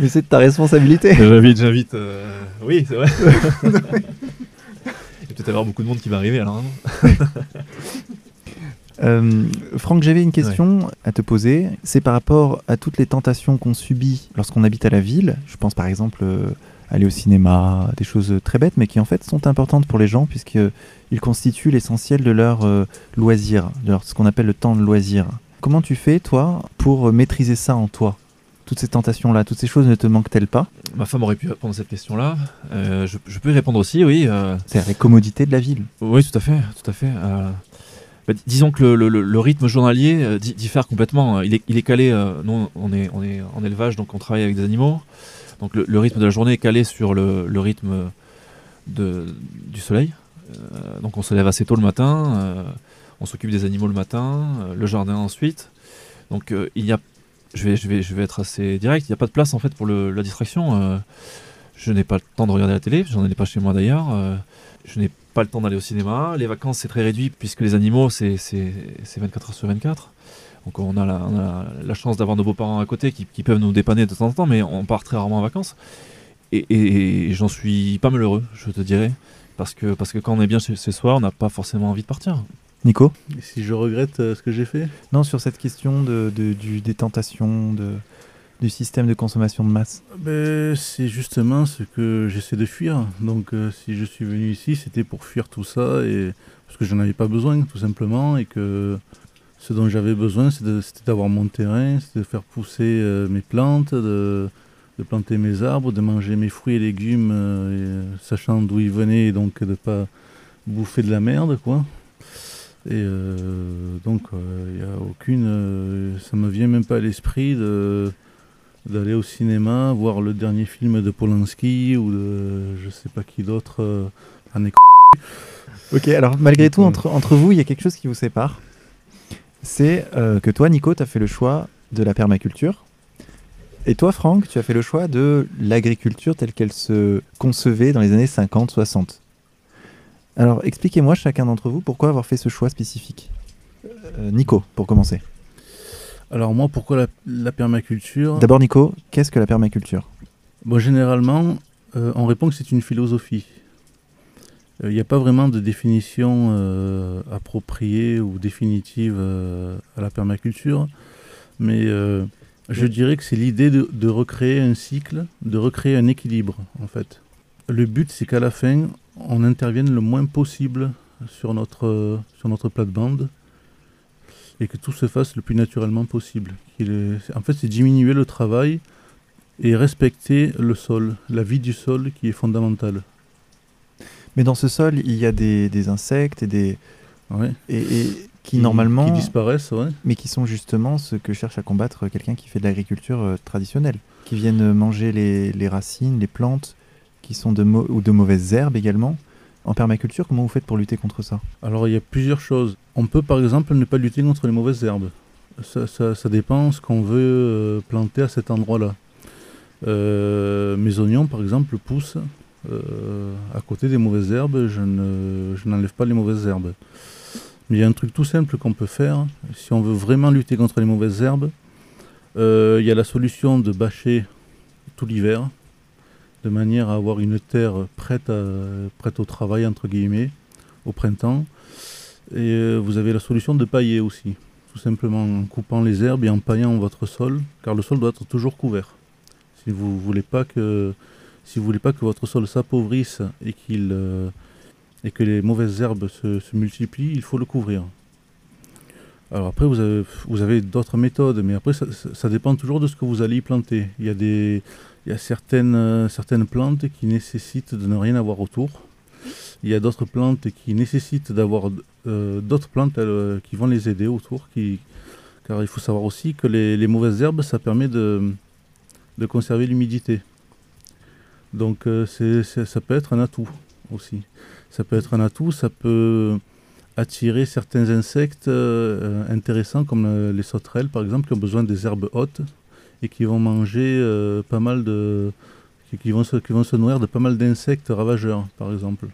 Speaker 1: Mais c'est de ta responsabilité.
Speaker 3: J'invite, j'invite. Euh, oui, c'est vrai. il va peut-être avoir beaucoup de monde qui va arriver alors.
Speaker 1: Euh, Franck, j'avais une question à te poser. C'est par rapport à toutes les tentations qu'on subit lorsqu'on habite à la ville. Je pense par exemple euh, aller au cinéma, des choses très bêtes, mais qui en fait sont importantes pour les gens puisqu'ils constituent l'essentiel de leur euh, loisir, de leur, ce qu'on appelle le temps de loisir. Comment tu fais, toi, pour maîtriser ça en toi? Toutes ces tentations-là, toutes ces choses ne te manquent-elles pas?
Speaker 3: Ma femme aurait pu répondre à cette question-là. je, peux y répondre aussi, oui.
Speaker 1: C'est la commodité de la ville.
Speaker 3: Oui, tout à fait, tout à fait. Bah, disons que le, rythme journalier euh, diffère complètement. Il est, calé, euh, nous on est, on est en élevage, donc on travaille avec des animaux. Donc le, rythme de la journée est calé sur le, rythme de, du soleil. Euh, donc on se lève assez tôt le matin, on s'occupe des animaux le matin, le jardin ensuite. Donc il y a, je vais, je, vais, je vais être assez direct, il n'y a pas de place en fait pour la distraction. je n'ai pas le temps de regarder la télé, j'en ai pas chez moi d'ailleurs. je n'ai pas le temps d'aller au cinéma. Les vacances, c'est très réduit puisque les animaux, c'est 24 heures sur 24. Donc on a la, chance d'avoir nos beaux-parents à côté qui, peuvent nous dépanner de temps en temps, mais on part très rarement en vacances. Et, j'en suis pas malheureux, je te dirais. Parce que, parce que quand on est bien chez, soi, on n'a pas forcément envie de partir.
Speaker 1: Nico?
Speaker 2: Si je regrette euh, ce que j'ai fait?
Speaker 1: Non, sur cette question de, du, des tentations, de, du système de consommation de masse
Speaker 2: ben, C'est justement ce que j'essaie de fuir. Donc euh, si je suis venu ici, c'était pour fuir tout ça, et, parce que je n'en avais pas besoin tout simplement, et que ce dont j'avais besoin, c'était d'avoir mon terrain, c'était de faire pousser euh, mes plantes, de, planter mes arbres, de manger mes fruits et légumes, euh, sachant d'où ils venaient, et donc de ne pas bouffer de la merde, quoi. Et donc, il n'y a aucune. ça me vient même pas à l'esprit de d'aller au cinéma, voir le dernier film de Polanski ou de je sais pas qui d'autre. Euh,
Speaker 1: ok, alors malgré tout, entre, entre vous, il y a quelque chose qui vous sépare. C'est euh, que toi, Nico, tu as fait le choix de la permaculture. Et toi, Franck, tu as fait le choix de l'agriculture telle qu'elle se concevait dans les années 50-60. Alors, expliquez-moi chacun d'entre vous pourquoi avoir fait ce choix spécifique? Euh, Nico, pour commencer.
Speaker 2: Alors moi, pourquoi la, la permaculture
Speaker 1: D'abord Nico, qu'est-ce que la permaculture?
Speaker 2: Bon, généralement, euh, on répond que c'est une philosophie. Il n'y a pas vraiment de définition euh, appropriée ou définitive euh, à la permaculture, mais euh, je dirais que c'est l'idée de, de recréer un cycle, de recréer un équilibre en fait. Le but, c'est qu'à la fin, on intervienne le moins possible sur notre, sur notre plate-bande et que tout se fasse le plus naturellement possible. Est- En fait, c'est diminuer le travail et respecter le sol, la vie du sol qui est fondamentale.
Speaker 1: Mais dans ce sol, il y a des, des insectes et des
Speaker 2: Ouais.
Speaker 1: et, et qui, normalement,
Speaker 2: qui disparaissent, ouais.
Speaker 1: mais qui sont justement ce que cherche à combattre quelqu'un qui fait de l'agriculture euh, traditionnelle, qui viennent manger les, les racines, les plantes, qui sont de ou de mauvaises herbes également. En permaculture, comment vous faites pour lutter contre ça?
Speaker 2: Alors il y a plusieurs choses. On peut par exemple ne pas lutter contre les mauvaises herbes. Ça, ça- ça dépend ce qu'on veut euh, planter à cet endroit-là. Euh, mes oignons par exemple poussent euh, à côté des mauvaises herbes, je ne- je n'enlève pas les mauvaises herbes. Mais il y a un truc tout simple qu'on peut faire, si on veut vraiment lutter contre les mauvaises herbes, il y a la solution de bâcher tout l'hiver, de manière à avoir une terre prête, à- prête au travail, entre guillemets, au printemps. Et euh, vous avez la solution de pailler aussi, tout simplement en coupant les herbes et en paillant votre sol, car le sol doit être toujours couvert. Si vous voulez si voulez pas que votre sol s'appauvrisse et euh, et que les mauvaises herbes se, multiplient, il faut le couvrir. Alors après, vous avez, vous avez d'autres méthodes, mais après, ça- ça dépend toujours de ce que vous allez y planter. Il y a, des, il y a certaines, euh, certaines plantes qui nécessitent de ne rien avoir autour. Il y a d'autres plantes qui nécessitent d'avoir euh, d'autres plantes euh, qui vont les aider autour. Car il faut savoir aussi que les, mauvaises herbes, ça permet de, de conserver l'humidité. Donc ça peut être un atout aussi. Ça peut être un atout, ça peut attirer certains insectes intéressants comme les sauterelles par exemple qui ont besoin des herbes hautes et qui vont manger euh, pas mal de qui, qui vont se, qui vont se nourrir de pas mal d'insectes ravageurs par exemple.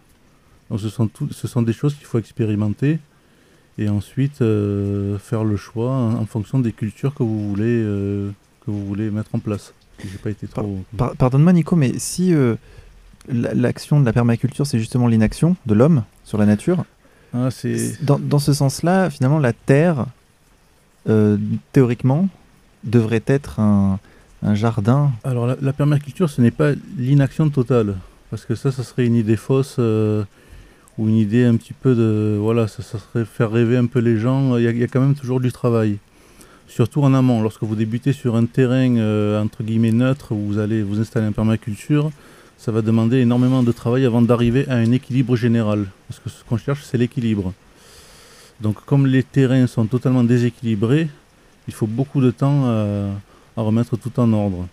Speaker 2: Donc ce sont, tout, ce sont des choses qu'il faut expérimenter et ensuite euh, faire le choix en, en fonction des cultures que vous voulez euh, que vous voulez mettre en place. J'ai pas été trop.
Speaker 1: Par- Pardonne-moi Nico, mais si la- l'action de la permaculture, c'est justement l'inaction de l'homme sur la nature,
Speaker 2: Ah,
Speaker 1: dans, dans ce sens-là, finalement, la Terre, euh, théoriquement, devrait être un, jardin.
Speaker 2: Alors la, permaculture, ce n'est pas l'inaction totale, parce que ça, ça serait une idée fausse euh, ou une idée un petit peu de, voilà, ça, serait faire rêver un peu les gens. Il y, a- il y a quand même toujours du travail, surtout en amont. Lorsque vous débutez sur un terrain euh, entre guillemets neutre où vous allez vous installer en permaculture, ça va demander énormément de travail avant d'arriver à un équilibre général, parce que ce qu'on cherche, c'est l'équilibre. Donc comme les terrains sont totalement déséquilibrés, il faut beaucoup de temps à- à remettre tout en ordre.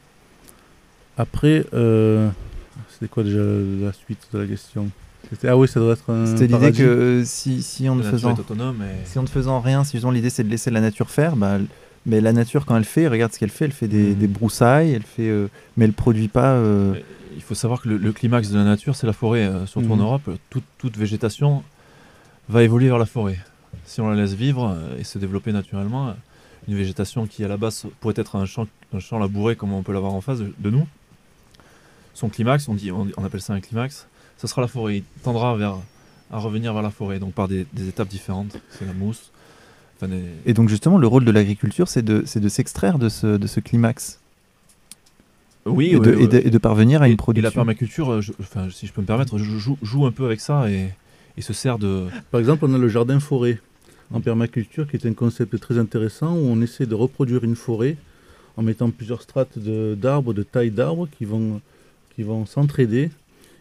Speaker 2: Après, euh, c'était quoi déjà la suite de la question? Ah oui, ça doit être un.
Speaker 1: C'était l'idée que euh, si, si, en ne faisant,
Speaker 3: et
Speaker 1: si en ne faisant rien, si l'idée c'est de laisser la nature faire, bah, mais la nature quand elle fait, regarde ce qu'elle fait, elle fait des,
Speaker 3: Mhm.
Speaker 1: des broussailles, elle fait, euh, mais elle produit pas. euh,
Speaker 3: Il faut savoir que le, le climax de la nature, c'est la forêt. euh, surtout en
Speaker 2: Mhm.
Speaker 3: Europe, toute, toute végétation va évoluer vers la forêt. Si on la laisse vivre euh, et se développer naturellement, euh, une végétation qui à la base pourrait être un champ, un champ labouré comme on peut l'avoir en face de, de nous, son climax, on, dit, on, on appelle ça un climax, ce sera la forêt. Il tendra vers, à revenir vers la forêt, donc par des, des étapes différentes. C'est la mousse. enfin, des-
Speaker 1: Et donc justement, le rôle de l'agriculture, c'est de, c'est de s'extraire de ce, de ce climax
Speaker 3: Oui,
Speaker 1: et,
Speaker 3: oui,
Speaker 1: de,
Speaker 3: oui,
Speaker 1: et de-
Speaker 3: oui.
Speaker 1: et de parvenir à une
Speaker 3: Et la
Speaker 1: production.
Speaker 3: permaculture, je- enfin, si je peux me permettre, je joue, joue un peu avec ça et, et se sert de.
Speaker 2: Par exemple, on a le jardin forêt en permaculture qui est un concept très intéressant où on essaie de reproduire une forêt en mettant plusieurs strates d'arbres, de, taille d'arbres qui vont, qui vont s'entraider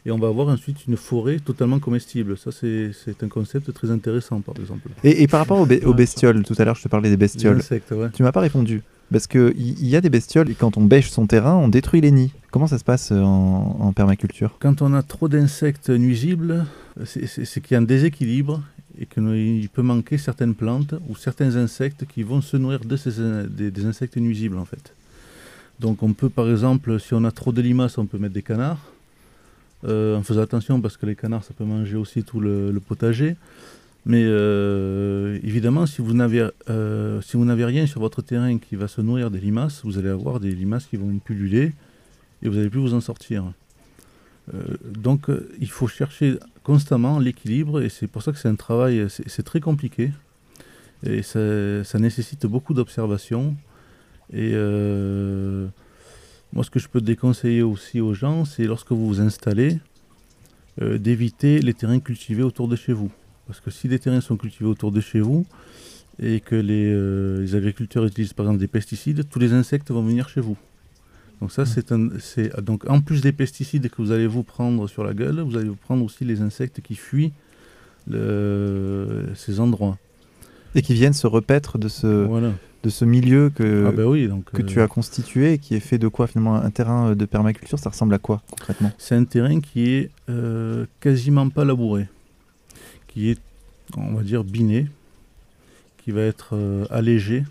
Speaker 2: et on va avoir ensuite une forêt totalement comestible. Ça, c'est un concept très intéressant, par exemple.
Speaker 1: Et, et par rapport aux, be- aux bestioles, tout à l'heure je te parlais des
Speaker 2: Les
Speaker 1: bestioles.
Speaker 2: insectes, ouais.
Speaker 1: Tu m'as pas répondu. Parce qu'il y, y a des bestioles et quand on bêche son terrain, on détruit les nids. Comment ça se passe euh, en, en permaculture?
Speaker 2: Quand on a trop d'insectes nuisibles, c'est qu'il y a un déséquilibre et qu'il peut manquer certaines plantes ou certains insectes qui vont se nourrir de ces, des, insectes nuisibles en fait. Donc on peut par exemple, si on a trop de limaces, on peut mettre des canards. Euh, en faisant attention parce que les canards ça peut manger aussi tout le, le potager. Mais euh, évidemment, si vous n'avez euh, si vous n'avez rien sur votre terrain qui va se nourrir des limaces, vous allez avoir des limaces qui vont pulluler et vous n'allez plus vous en sortir. Euh, donc, euh, il faut chercher constamment l'équilibre et c'est pour ça que c'est un travail, c'est très compliqué et ça, nécessite beaucoup d'observation. Et euh, moi, ce que je peux déconseiller aussi aux gens, c'est lorsque vous vous installez, d'éviter les terrains cultivés autour de chez vous. Parce que si les terrains sont cultivés autour de chez vous et que les agriculteurs utilisent par exemple des pesticides, tous les insectes vont venir chez vous. Donc ça,
Speaker 1: Mm.
Speaker 2: c'est un, c'est donc en plus des pesticides que vous allez vous prendre sur la gueule, vous allez vous prendre aussi les insectes qui fuient le- ces endroits.
Speaker 1: Et qui viennent se repaître de ce,
Speaker 2: Voilà.
Speaker 1: de ce milieu que,
Speaker 2: ah ben oui, donc
Speaker 1: que
Speaker 2: euh,
Speaker 1: tu as constitué et qui est fait de quoi finalement Un terrain de permaculture, ça ressemble à quoi concrètement?
Speaker 2: C'est un terrain qui est euh, quasiment pas labouré, qui est, on va dire, biné, qui va être euh, allégé.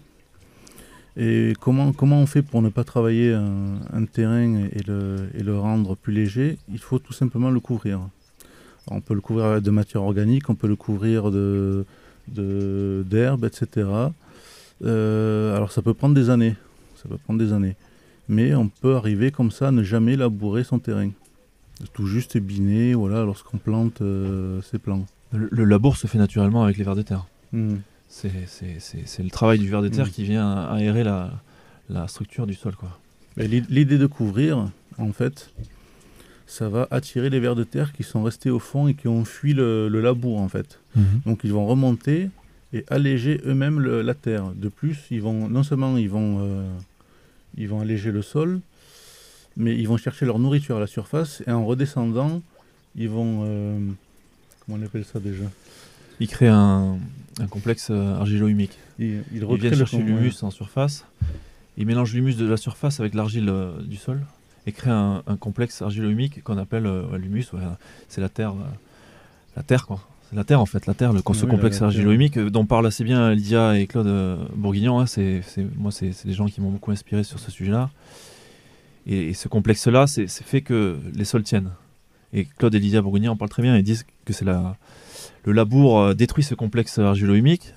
Speaker 2: Et comment, comment on fait pour ne pas travailler un, un terrain et le, et le rendre plus léger? Il faut tout simplement le couvrir. On peut le couvrir de matière organique, on peut le couvrir de de- d'herbes, etc. Euh, alors ça peut prendre des années, ça peut prendre des années. Mais on peut arriver comme ça à ne jamais labourer son terrain tout juste biner voilà, lorsqu'on plante euh, ses plants.
Speaker 3: Le, le labour se fait naturellement avec les vers de terre.
Speaker 2: Hmm.
Speaker 3: C'est le travail du ver de terre
Speaker 2: Mm.
Speaker 3: qui vient aérer la, la structure du sol. Quoi.
Speaker 2: L'idée de couvrir, en fait, ça va attirer les vers de terre qui sont restés au fond et qui ont fui le, le labour, en fait. Donc ils vont remonter et alléger eux-mêmes la terre. De plus, ils vont non seulement ils vont, euh, ils vont alléger le sol, mais ils vont chercher leur nourriture à la surface et en redescendant, ils vont... euh, comment on appelle ça déjà?
Speaker 3: Il crée un, un complexe euh, argilo-humique.
Speaker 2: Recréent
Speaker 3: viennent
Speaker 2: le
Speaker 3: chercher l'humus en surface. Ils mélangent l'humus de la surface avec l'argile euh, du sol et créent un, un complexe argilo-humique qu'on appelle euh, l'humus. ouais, c'est la terre, la terre quoi. C'est la terre en fait, la terre, le, ce
Speaker 2: Oui,
Speaker 3: complexe argilo-humique dont parlent assez bien Lydia et Claude Bourguignon. hein, c'est, moi, c'est, des gens qui m'ont beaucoup inspiré sur ce sujet-là. Et, et ce complexe-là, c'est fait que les sols tiennent. Et Claude et Lydia Bourguignon en parlent très bien. Ils disent que c'est la, le labour euh, détruit ce complexe argilo-humique.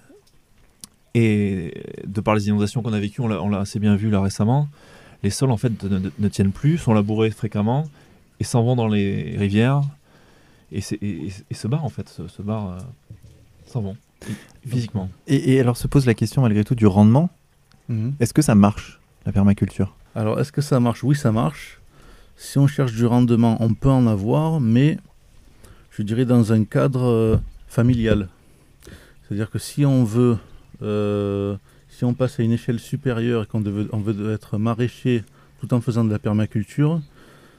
Speaker 3: Et de par les inondations qu'on a vécues, on l'a, assez bien vu là récemment, les sols en fait ne, ne- ne tiennent plus, sont labourés fréquemment et s'en vont dans les rivières et, c'est- et- et- et se barrent en fait, se, se barrent, euh, s'en vont physiquement.
Speaker 1: Et, et alors se pose la question malgré tout du rendement.
Speaker 2: Mhm.
Speaker 1: Est-ce que ça marche, la permaculture?
Speaker 2: Alors, est-ce que ça marche? Oui, ça marche. Si on cherche du rendement, on peut en avoir, mais je dirais dans un cadre euh, familial. C'est-à-dire que si on veut, euh, si on passe à une échelle supérieure et qu'on veut, être maraîcher tout en faisant de la permaculture,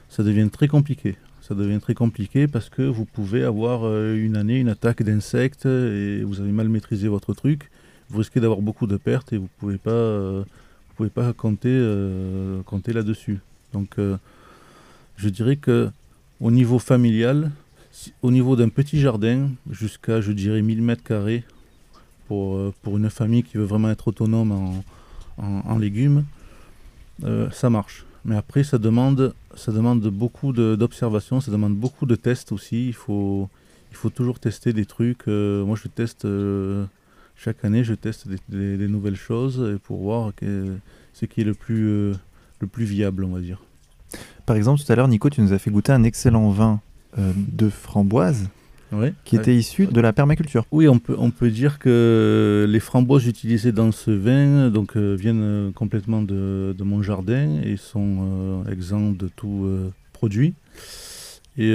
Speaker 2: ça devient très compliqué. Ça devient très compliqué parce que vous pouvez avoir euh, une année une attaque d'insectes et vous avez mal maîtrisé votre truc. Vous risquez d'avoir beaucoup de pertes et vous pouvez pas, vous pouvez pas compter, compter là-dessus. Donc, je dirais que au niveau familial, au niveau d'un petit jardin, jusqu'à, je dirais, 1000 mètres carrés, pour, euh, pour une famille qui veut vraiment être autonome en, en- légumes, euh, ça marche. Mais après, ça demande, ça demande beaucoup d'observation, ça demande beaucoup de tests aussi. Il faut, il faut toujours tester des trucs. Euh, moi, je teste chaque année, je teste des, nouvelles choses pour voir ce qui est le plus, le plus viable, on va dire.
Speaker 1: Par exemple, tout à l'heure, Nico, tu nous as fait goûter un excellent vin euh, de framboise qui était issu de la permaculture.
Speaker 2: Oui, on peut, on peut dire que les framboises utilisées dans ce vin donc, euh, viennent euh, complètement de, de mon jardin et sont euh, exempts de tout euh, produit. Et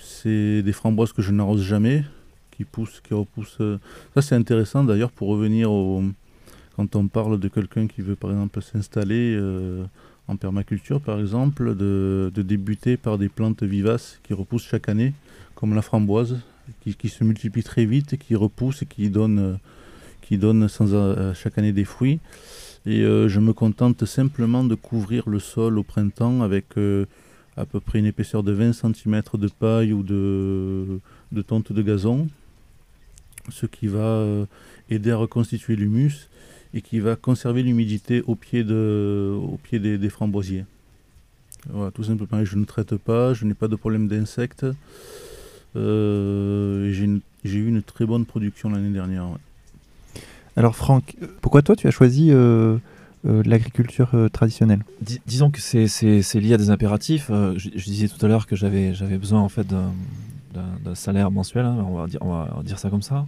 Speaker 2: c'est des framboises que je n'arrose jamais, qui poussent, qui repoussent. Ça, c'est intéressant d'ailleurs pour revenir au. Quand on parle de quelqu'un qui veut par exemple s'installer en permaculture, par exemple, de, débuter par des plantes vivaces qui repoussent chaque année, comme la framboise, qui, se multiplie très vite, qui repousse et qui donne, qui donne sans, euh, chaque année des fruits. Et euh, je me contente simplement de couvrir le sol au printemps avec euh, à peu près une épaisseur de 20 cm de paille ou de, de tonte de gazon, ce qui va euh, aider à reconstituer l'humus et qui va conserver l'humidité au pied, de, au pied des, des framboisiers. Voilà, tout simplement, je ne traite pas, je n'ai pas de problème d'insectes. Euh, j'ai eu une très bonne production l'année dernière.
Speaker 1: Alors Franck, pourquoi toi tu as choisi euh, euh, l'agriculture euh, traditionnelle?
Speaker 3: Dis- disons que c'est- lié à des impératifs. Euh, je, je disais tout à l'heure que j'avais j'avais besoin en fait d'un- salaire mensuel, hein, on, va dire, on va dire ça comme ça.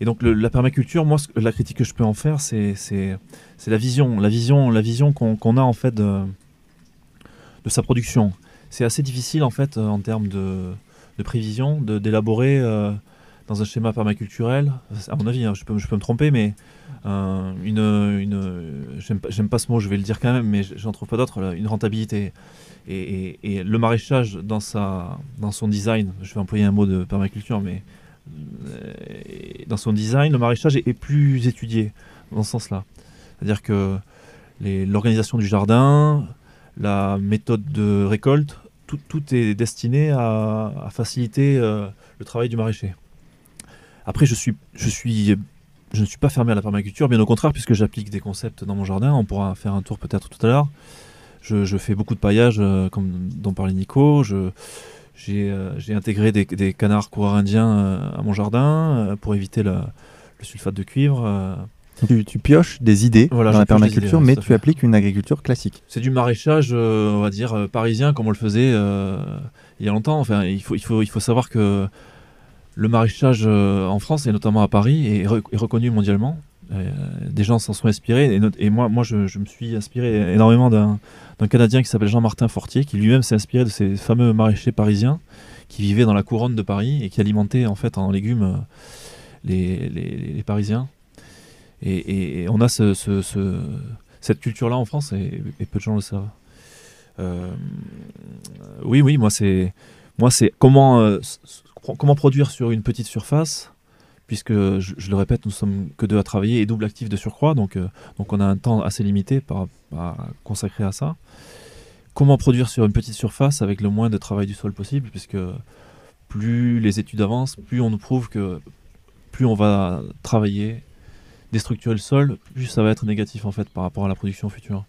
Speaker 3: Et donc la permaculture, moi, la critique que je peux en faire, c'est la vision, la vision, la vision qu'on a en fait de, de sa production. C'est assez difficile en fait euh, en termes de, de prévision, d'élaborer euh, dans un schéma permaculturel. À mon avis, hein, je, peux, je peux me tromper, mais euh, une, j'aime pas, ce mot, je vais le dire quand même, mais j'en trouve pas d'autre, une rentabilité. Et, le maraîchage dans, sa, dans son design, je vais employer un mot de permaculture, mais euh, dans son design, le maraîchage est, plus étudié dans ce sens-là. C'est-à-dire que l'organisation du jardin, la méthode de récolte, tout, tout est destiné à, à faciliter euh, le travail du maraîcher. Après, je, suis, je, suis, je ne suis pas fermé à la permaculture, bien au contraire, puisque j'applique des concepts dans mon jardin. On pourra faire un tour peut-être tout à l'heure. Je, je fais beaucoup de paillage, euh, comme dont parlait Nico. J'ai, euh, j'ai intégré des, des canards coureurs indiens euh, à mon jardin pour éviter le, le sulfate de cuivre.
Speaker 1: tu, tu pioches des idées
Speaker 3: Voilà,
Speaker 1: dans la permaculture,
Speaker 3: idées, ouais,
Speaker 1: mais tu appliques une agriculture classique.
Speaker 3: C'est du maraîchage, on va dire, parisien, comme on le faisait il y a longtemps. Enfin, il, faut, il, faut, il faut savoir que le maraîchage euh, en France, et notamment à Paris, est, re- est reconnu mondialement. Euh, des gens s'en sont inspirés. Et, moi, moi je, me suis inspiré énormément d'un Canadien qui s'appelle Jean-Martin Fortier, qui lui-même s'est inspiré de ces fameux maraîchers parisiens qui vivaient dans la couronne de Paris et qui alimentaient en fait en légumes euh, les, les, les Parisiens. Et, on a ce, ce- ce- cette culture-là en France et, peu de gens le savent. Oui, oui, moi c'est moi c'est comment comment produire sur une petite surface, puisque je, le répète, nous sommes que deux à travailler et double actif de surcroît, donc euh, on a un temps assez limité par, à consacrer à ça. Comment produire sur une petite surface avec le moins de travail du sol possible, puisque plus les études avancent, plus on nous prouve que plus on va travailler, déstructurer le sol, plus ça va être négatif en fait par rapport à la production future.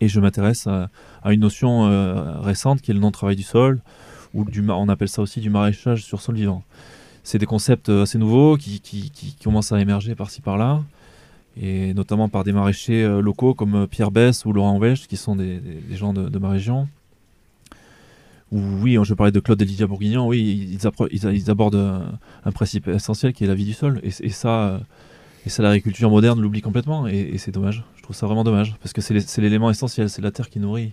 Speaker 3: Et je m'intéresse à, à une notion euh, récente qui est le non-travail du sol, ou on appelle ça aussi du maraîchage sur sol vivant. C'est des concepts euh, assez nouveaux qui, qui- qui commencent à émerger par-ci par-là, et notamment par des maraîchers euh, locaux comme euh, Pierre Bess ou Laurent Welch, qui sont des, des- gens de, ma région. Ou oui, je parlais de Claude et Lydia Bourguignon, oui, ils, abordent un, principe essentiel qui est la vie du sol, et, ça, et ça l'agriculture moderne l'oublie complètement, et, et c'est dommage. Je trouve ça vraiment dommage, parce que c'est l'élément essentiel, c'est la terre qui nourrit.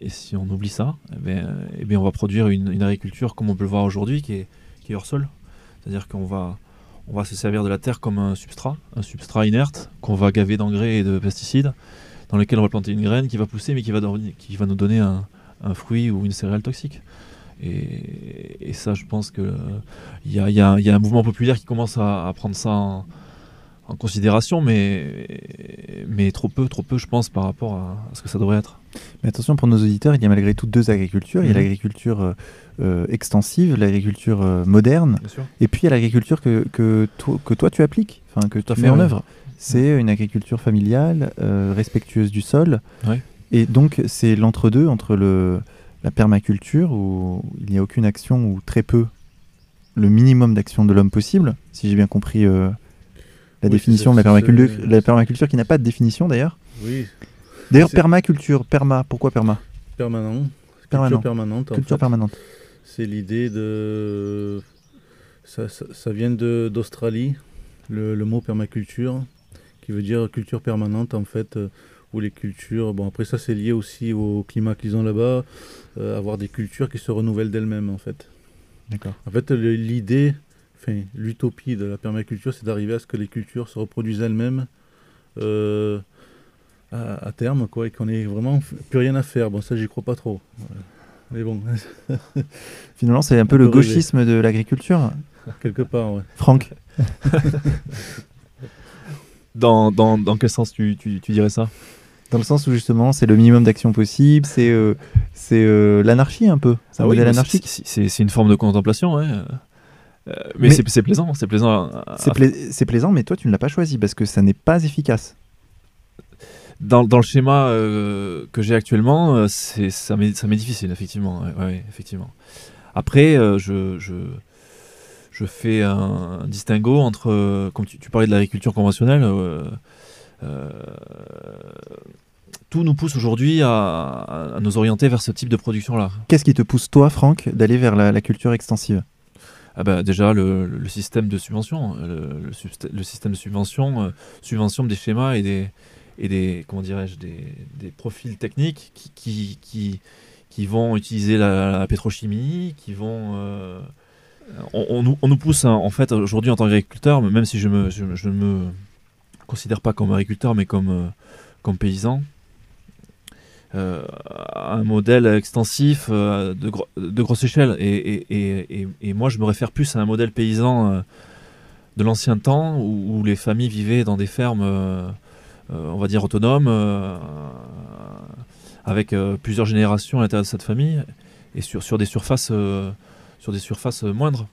Speaker 3: Et si on oublie ça, eh bien, eh bien, on va produire une, agriculture comme on peut le voir aujourd'hui, qui est, qui est hors sol. C'est-à-dire qu'on va, on va se servir de la terre comme un substrat, un substrat inerte, qu'on va gaver d'engrais et de pesticides, dans lequel on va planter une graine qui va pousser, mais qui va, qui va nous donner un, un fruit ou une céréale toxique. Et, et ça, je pense que il y a, il y y a un mouvement populaire qui commence à, à prendre ça en, en considération, mais, mais trop peu, trop peu, je pense, par rapport à, à ce que ça devrait être.
Speaker 1: Mais attention, pour nos auditeurs, il y a malgré tout deux agricultures. Il y a
Speaker 3: Mhm.
Speaker 1: l'agriculture euh, euh, extensive, l'agriculture euh, moderne, et puis il y a l'agriculture que, que, toi, que toi tu appliques, enfin que tu
Speaker 3: fait,
Speaker 1: mets en œuvre. C'est une agriculture familiale, euh, respectueuse du sol. Et donc c'est l'entre-deux entre le, la permaculture, où il n'y a aucune action ou très peu, le minimum d'action de l'homme possible, si j'ai bien compris la
Speaker 2: Oui,
Speaker 1: définition de la permaculture, la permaculture qui n'a pas de définition d'ailleurs.
Speaker 2: Oui,
Speaker 1: D'ailleurs, permaculture, perma, pourquoi perma?
Speaker 2: Permanent.
Speaker 1: Permanent.
Speaker 2: Culture permanente. en
Speaker 1: Culture
Speaker 2: fait.
Speaker 1: permanente.
Speaker 2: C'est l'idée de. Ça, ça- ça vient de- d'Australie, le, le mot permaculture, qui veut dire culture permanente en fait, euh, où les cultures. Bon, après ça, c'est lié aussi au climat qu'ils ont là-bas, euh, avoir des cultures qui se renouvellent d'elles-mêmes en fait.
Speaker 1: D'accord.
Speaker 2: En fait, l'idée, enfin, l'utopie de la permaculture, c'est d'arriver à ce que les cultures se reproduisent elles-mêmes euh, à, à terme, quoi, et qu'on ait vraiment plus rien à faire. Bon, ça, j'y crois pas trop. Ouais. Mais bon,
Speaker 1: Finalement, c'est un peu
Speaker 2: On
Speaker 1: le
Speaker 2: rêver.
Speaker 1: gauchisme de l'agriculture.
Speaker 2: quelque part, ouais.
Speaker 1: Franck,
Speaker 3: Dans, dans, dans quel sens tu, tu, tu dirais ça?
Speaker 1: Dans le sens où justement, c'est le minimum d'action possible, c'est euh, c'est euh, l'anarchie un peu. C'est un
Speaker 3: Ah oui,
Speaker 1: anarchique.
Speaker 3: c'est une forme de contemplation, ouais. Euh, mais
Speaker 1: Mais-
Speaker 3: c'est plaisant, c'est plaisant.
Speaker 1: C'est pla- c'est plaisant, mais toi, tu ne l'as pas choisi parce que ça n'est pas efficace.
Speaker 3: dans, dans le schéma euh, que j'ai actuellement, euh, c'est ça m'est difficile, effectivement. ouais, ouais, effectivement. Après, euh, je, je, je fais un, distinguo entre, comme tu, parlais de l'agriculture conventionnelle, tout nous pousse aujourd'hui à, nous orienter vers ce type de production-là.
Speaker 1: Qu'est-ce qui te pousse, toi, Franck, d'aller vers la, culture extensive?
Speaker 3: Ah bah déjà le, système de subvention, le, système de subvention, subvention des schémas et des, et des comment dirais-je des, profils techniques qui, qui, qui, vont utiliser la, pétrochimie, qui vont euh, on, nous pousse hein, en fait aujourd'hui en tant qu'agriculteur, même si je me je, me considère pas comme agriculteur mais comme euh, comme paysan, euh, un modèle extensif de, de, grosse échelle. Et, et, et, moi, je me réfère plus à un modèle paysan de l'ancien temps où, les familles vivaient dans des fermes euh, on va dire, autonome, euh, avec euh, plusieurs générations à l'intérieur de cette famille, et sur, sur des surfaces, sur des surfaces moindres.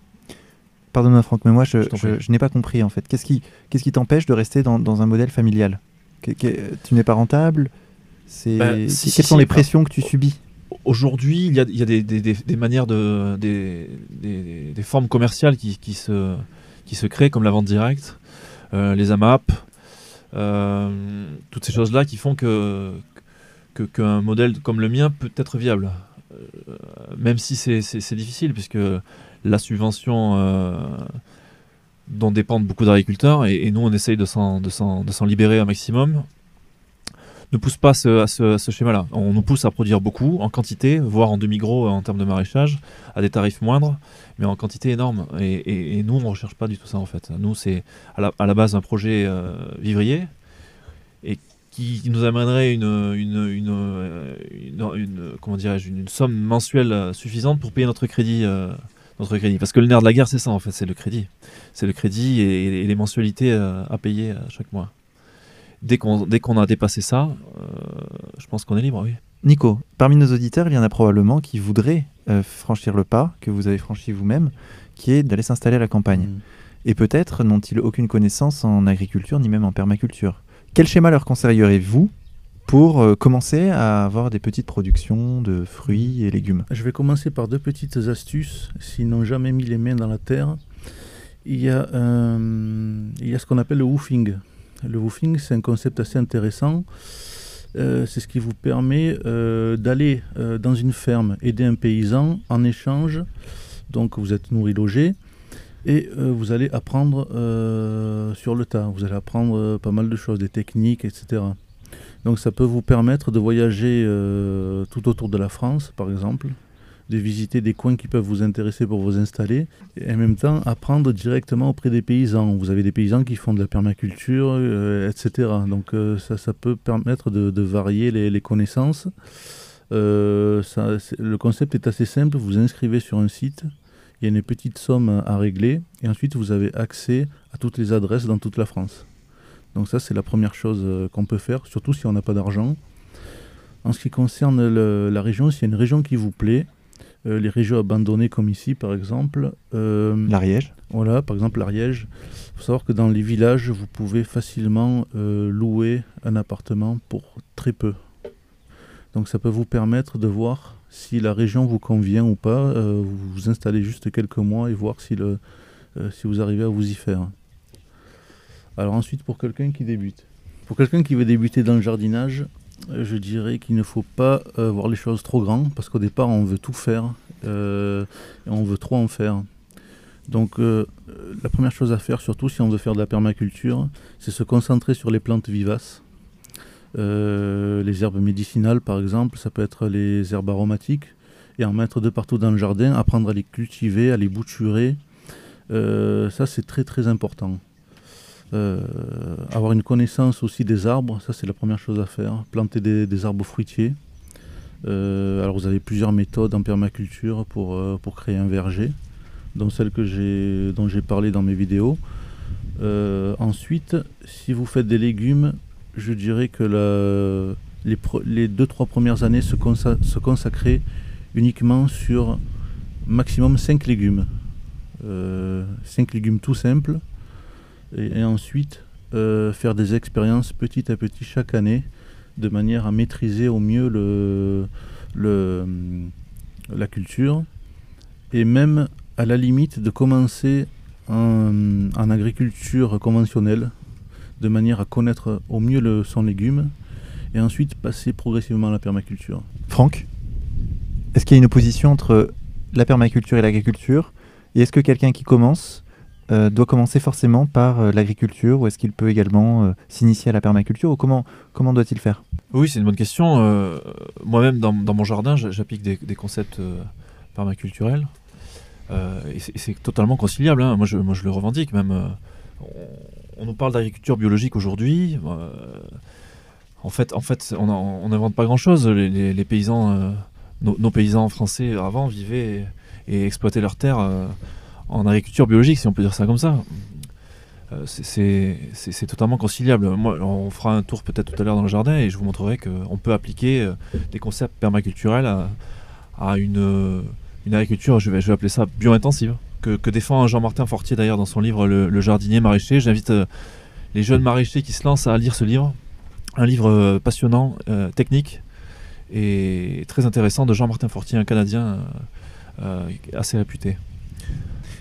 Speaker 1: Pardonne-moi Franck, mais moi je, je, n'ai pas compris en fait. Qu'est-ce qui, qu'est-ce qui t'empêche de rester dans, dans, un modèle familial? Tu n'es pas rentable? Bah, Quelles sont les pressions que tu subis
Speaker 3: Aujourd'hui, il y a, il y a des, des, des, manières de. Des, formes commerciales qui, qui, se, qui se créent, comme la vente directe, les AMAP, euh, toutes ces choses-là qui font que qu'un modèle comme le mien peut être viable. Euh, même si c'est difficile, puisque la subvention euh, dont dépendent beaucoup d'agriculteurs, et, nous on essaye de s'en libérer un maximum, ne pousse pas à ce, schéma-là. On nous pousse à produire beaucoup, en quantité, voire en demi-gros en termes de maraîchage, à des tarifs moindres, mais en quantité énorme. Et, nous, on ne recherche pas du tout ça en fait. Nous, c'est à la, base un projet euh, vivrier et qui nous amènerait une, une, comment dirais-je, une, somme mensuelle suffisante pour payer notre crédit. Euh, notre crédit. Parce que le nerf de la guerre, c'est ça en fait, c'est le crédit. C'est le crédit et, les mensualités euh, à payer chaque mois dès qu'on a dépassé ça, euh, je pense qu'on est libre, oui.
Speaker 1: Nico, parmi nos auditeurs, il y en a probablement qui voudraient euh, franchir le pas que vous avez franchi vous-même, qui est d'aller s'installer à la campagne. Mm. Et peut-être n'ont-ils aucune connaissance en agriculture ni même en permaculture. Quel schéma leur conseillerez-vous pour euh, commencer à avoir des petites productions de fruits et légumes?
Speaker 2: Je vais commencer par deux petites astuces. S'ils n'ont jamais mis les mains dans la terre, il y a, il y a ce qu'on appelle le woofing. Le woofing, c'est un concept assez intéressant. Euh, c'est ce qui vous permet euh, d'aller euh, dans une ferme, aider un paysan en échange. Donc vous êtes nourri, logé, et vous allez apprendre sur le tas. Vous allez apprendre pas mal de choses, des techniques, etc. Donc ça peut vous permettre de voyager tout autour de la France, par exemple, de visiter des coins qui peuvent vous intéresser pour vous installer et en même temps apprendre directement auprès des paysans. Vous avez des paysans qui font de la permaculture, euh, etc. Donc euh, ça, ça, peut permettre de, varier les, connaissances. Euh, le concept est assez simple, vous inscrivez sur un site, il y a une petite somme à régler et ensuite vous avez accès à toutes les adresses dans toute la France. Donc ça c'est la première chose qu'on peut faire, surtout si on n'a pas d'argent. En ce qui concerne la région, s'il y a une région qui vous plaît, euh, les régions abandonnées comme ici par exemple.
Speaker 1: Euh, L'Ariège
Speaker 2: Voilà, par exemple l'Ariège. Il faut savoir que dans les villages, vous pouvez facilement euh, louer un appartement pour très peu. Donc ça peut vous permettre de voir si la région vous convient ou pas. vous vous installez juste quelques mois et voir si, le, si vous arrivez à vous y faire. Alors ensuite, pour quelqu'un qui débute. Pour quelqu'un qui veut débuter dans le jardinage, je dirais qu'il ne faut pas euh, voir les choses trop grandes parce qu'au départ on veut tout faire euh, et on veut trop en faire. Donc euh, la première chose à faire, surtout si on veut faire de la permaculture, c'est se concentrer sur les plantes vivaces. les herbes médicinales par exemple, ça peut être les herbes aromatiques et en mettre de partout dans le jardin, apprendre à les cultiver, à les bouturer. ça c'est très très important. Euh, avoir une connaissance aussi des arbres, ça c'est la première chose à faire. Planter des, arbres fruitiers. Euh, alors vous avez plusieurs méthodes en permaculture pour, euh, pour créer un verger, dont celle que dont j'ai parlé dans mes vidéos. ensuite, si vous faites des légumes, je dirais que les, les deux trois premières années se, se consacrer uniquement sur maximum 5 légumes. 5 légumes tout simples et, ensuite euh, faire des expériences petit à petit chaque année de manière à maîtriser au mieux le, la culture et même à la limite de commencer en, en agriculture conventionnelle, de manière à connaître au mieux le, son légume, et ensuite passer progressivement à la permaculture.
Speaker 1: Franck, est-ce qu'il y a une opposition entre la permaculture et l'agriculture? Et est-ce que quelqu'un qui commence euh, doit commencer forcément par euh, l'agriculture ou est-ce qu'il peut également euh, s'initier à la permaculture ou comment, comment doit-il faire?
Speaker 3: Oui, c'est une bonne question. Moi-même, dans, dans mon jardin, j'a- j'applique des, concepts permaculturels. Et c'est- totalement conciliable. hein. Moi, je, moi, je le revendique même. on, nous parle d'agriculture biologique aujourd'hui. en fait, en fait on en- on n'invente pas grand-chose. Les, paysans, nos, paysans français avant vivaient et, exploitaient leurs terres en agriculture biologique, si on peut dire ça comme ça. Euh, c'est- totalement conciliable. Moi, on fera un tour peut-être tout à l'heure dans le jardin et je vous montrerai qu'on peut appliquer euh, des concepts permaculturels à, euh, une agriculture, je vais, appeler ça bio-intensive, que, défend Jean-Martin Fortier d'ailleurs dans son livre Le, jardinier maraîcher. J'invite les jeunes maraîchers qui se lancent à lire ce livre. Un livre passionnant, technique et très intéressant de Jean-Martin Fortier, un Canadien assez réputé.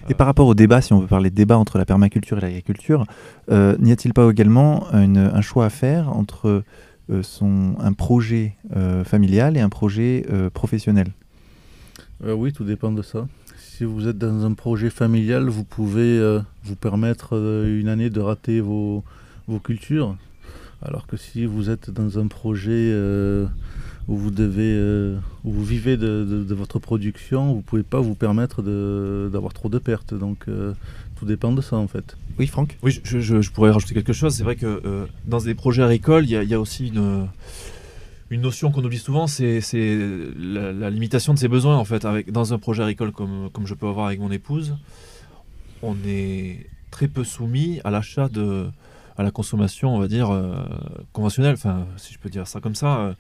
Speaker 1: Et par rapport au débat, si on veut parler de débat entre la permaculture et l'agriculture, euh, n'y a-t-il pas également un choix à faire entre euh, son, un projet euh, familial et un projet professionnel?
Speaker 2: Oui, tout dépend de ça. Si vous êtes dans un projet familial, vous pouvez vous permettre une année de rater vos, vos cultures. Alors que si vous êtes dans un projet où vous devez, euh, où vous vivez de, de- de votre production, vous pouvez pas vous permettre d'avoir trop de pertes. Donc euh, tout dépend de ça en fait.
Speaker 1: Oui, Franck?
Speaker 3: Oui, je, je- je pourrais rajouter quelque chose. C'est vrai que euh, dans des projets agricoles, il y, a- il y a aussi une, une notion qu'on oublie souvent, c'est c'est la, la limitation de ses besoins. En fait, avec, dans un projet agricole comme, comme je peux avoir avec mon épouse, on est très peu soumis à l'achat de à la consommation, on va dire, euh, conventionnelle, enfin, si je peux dire ça comme ça. euh,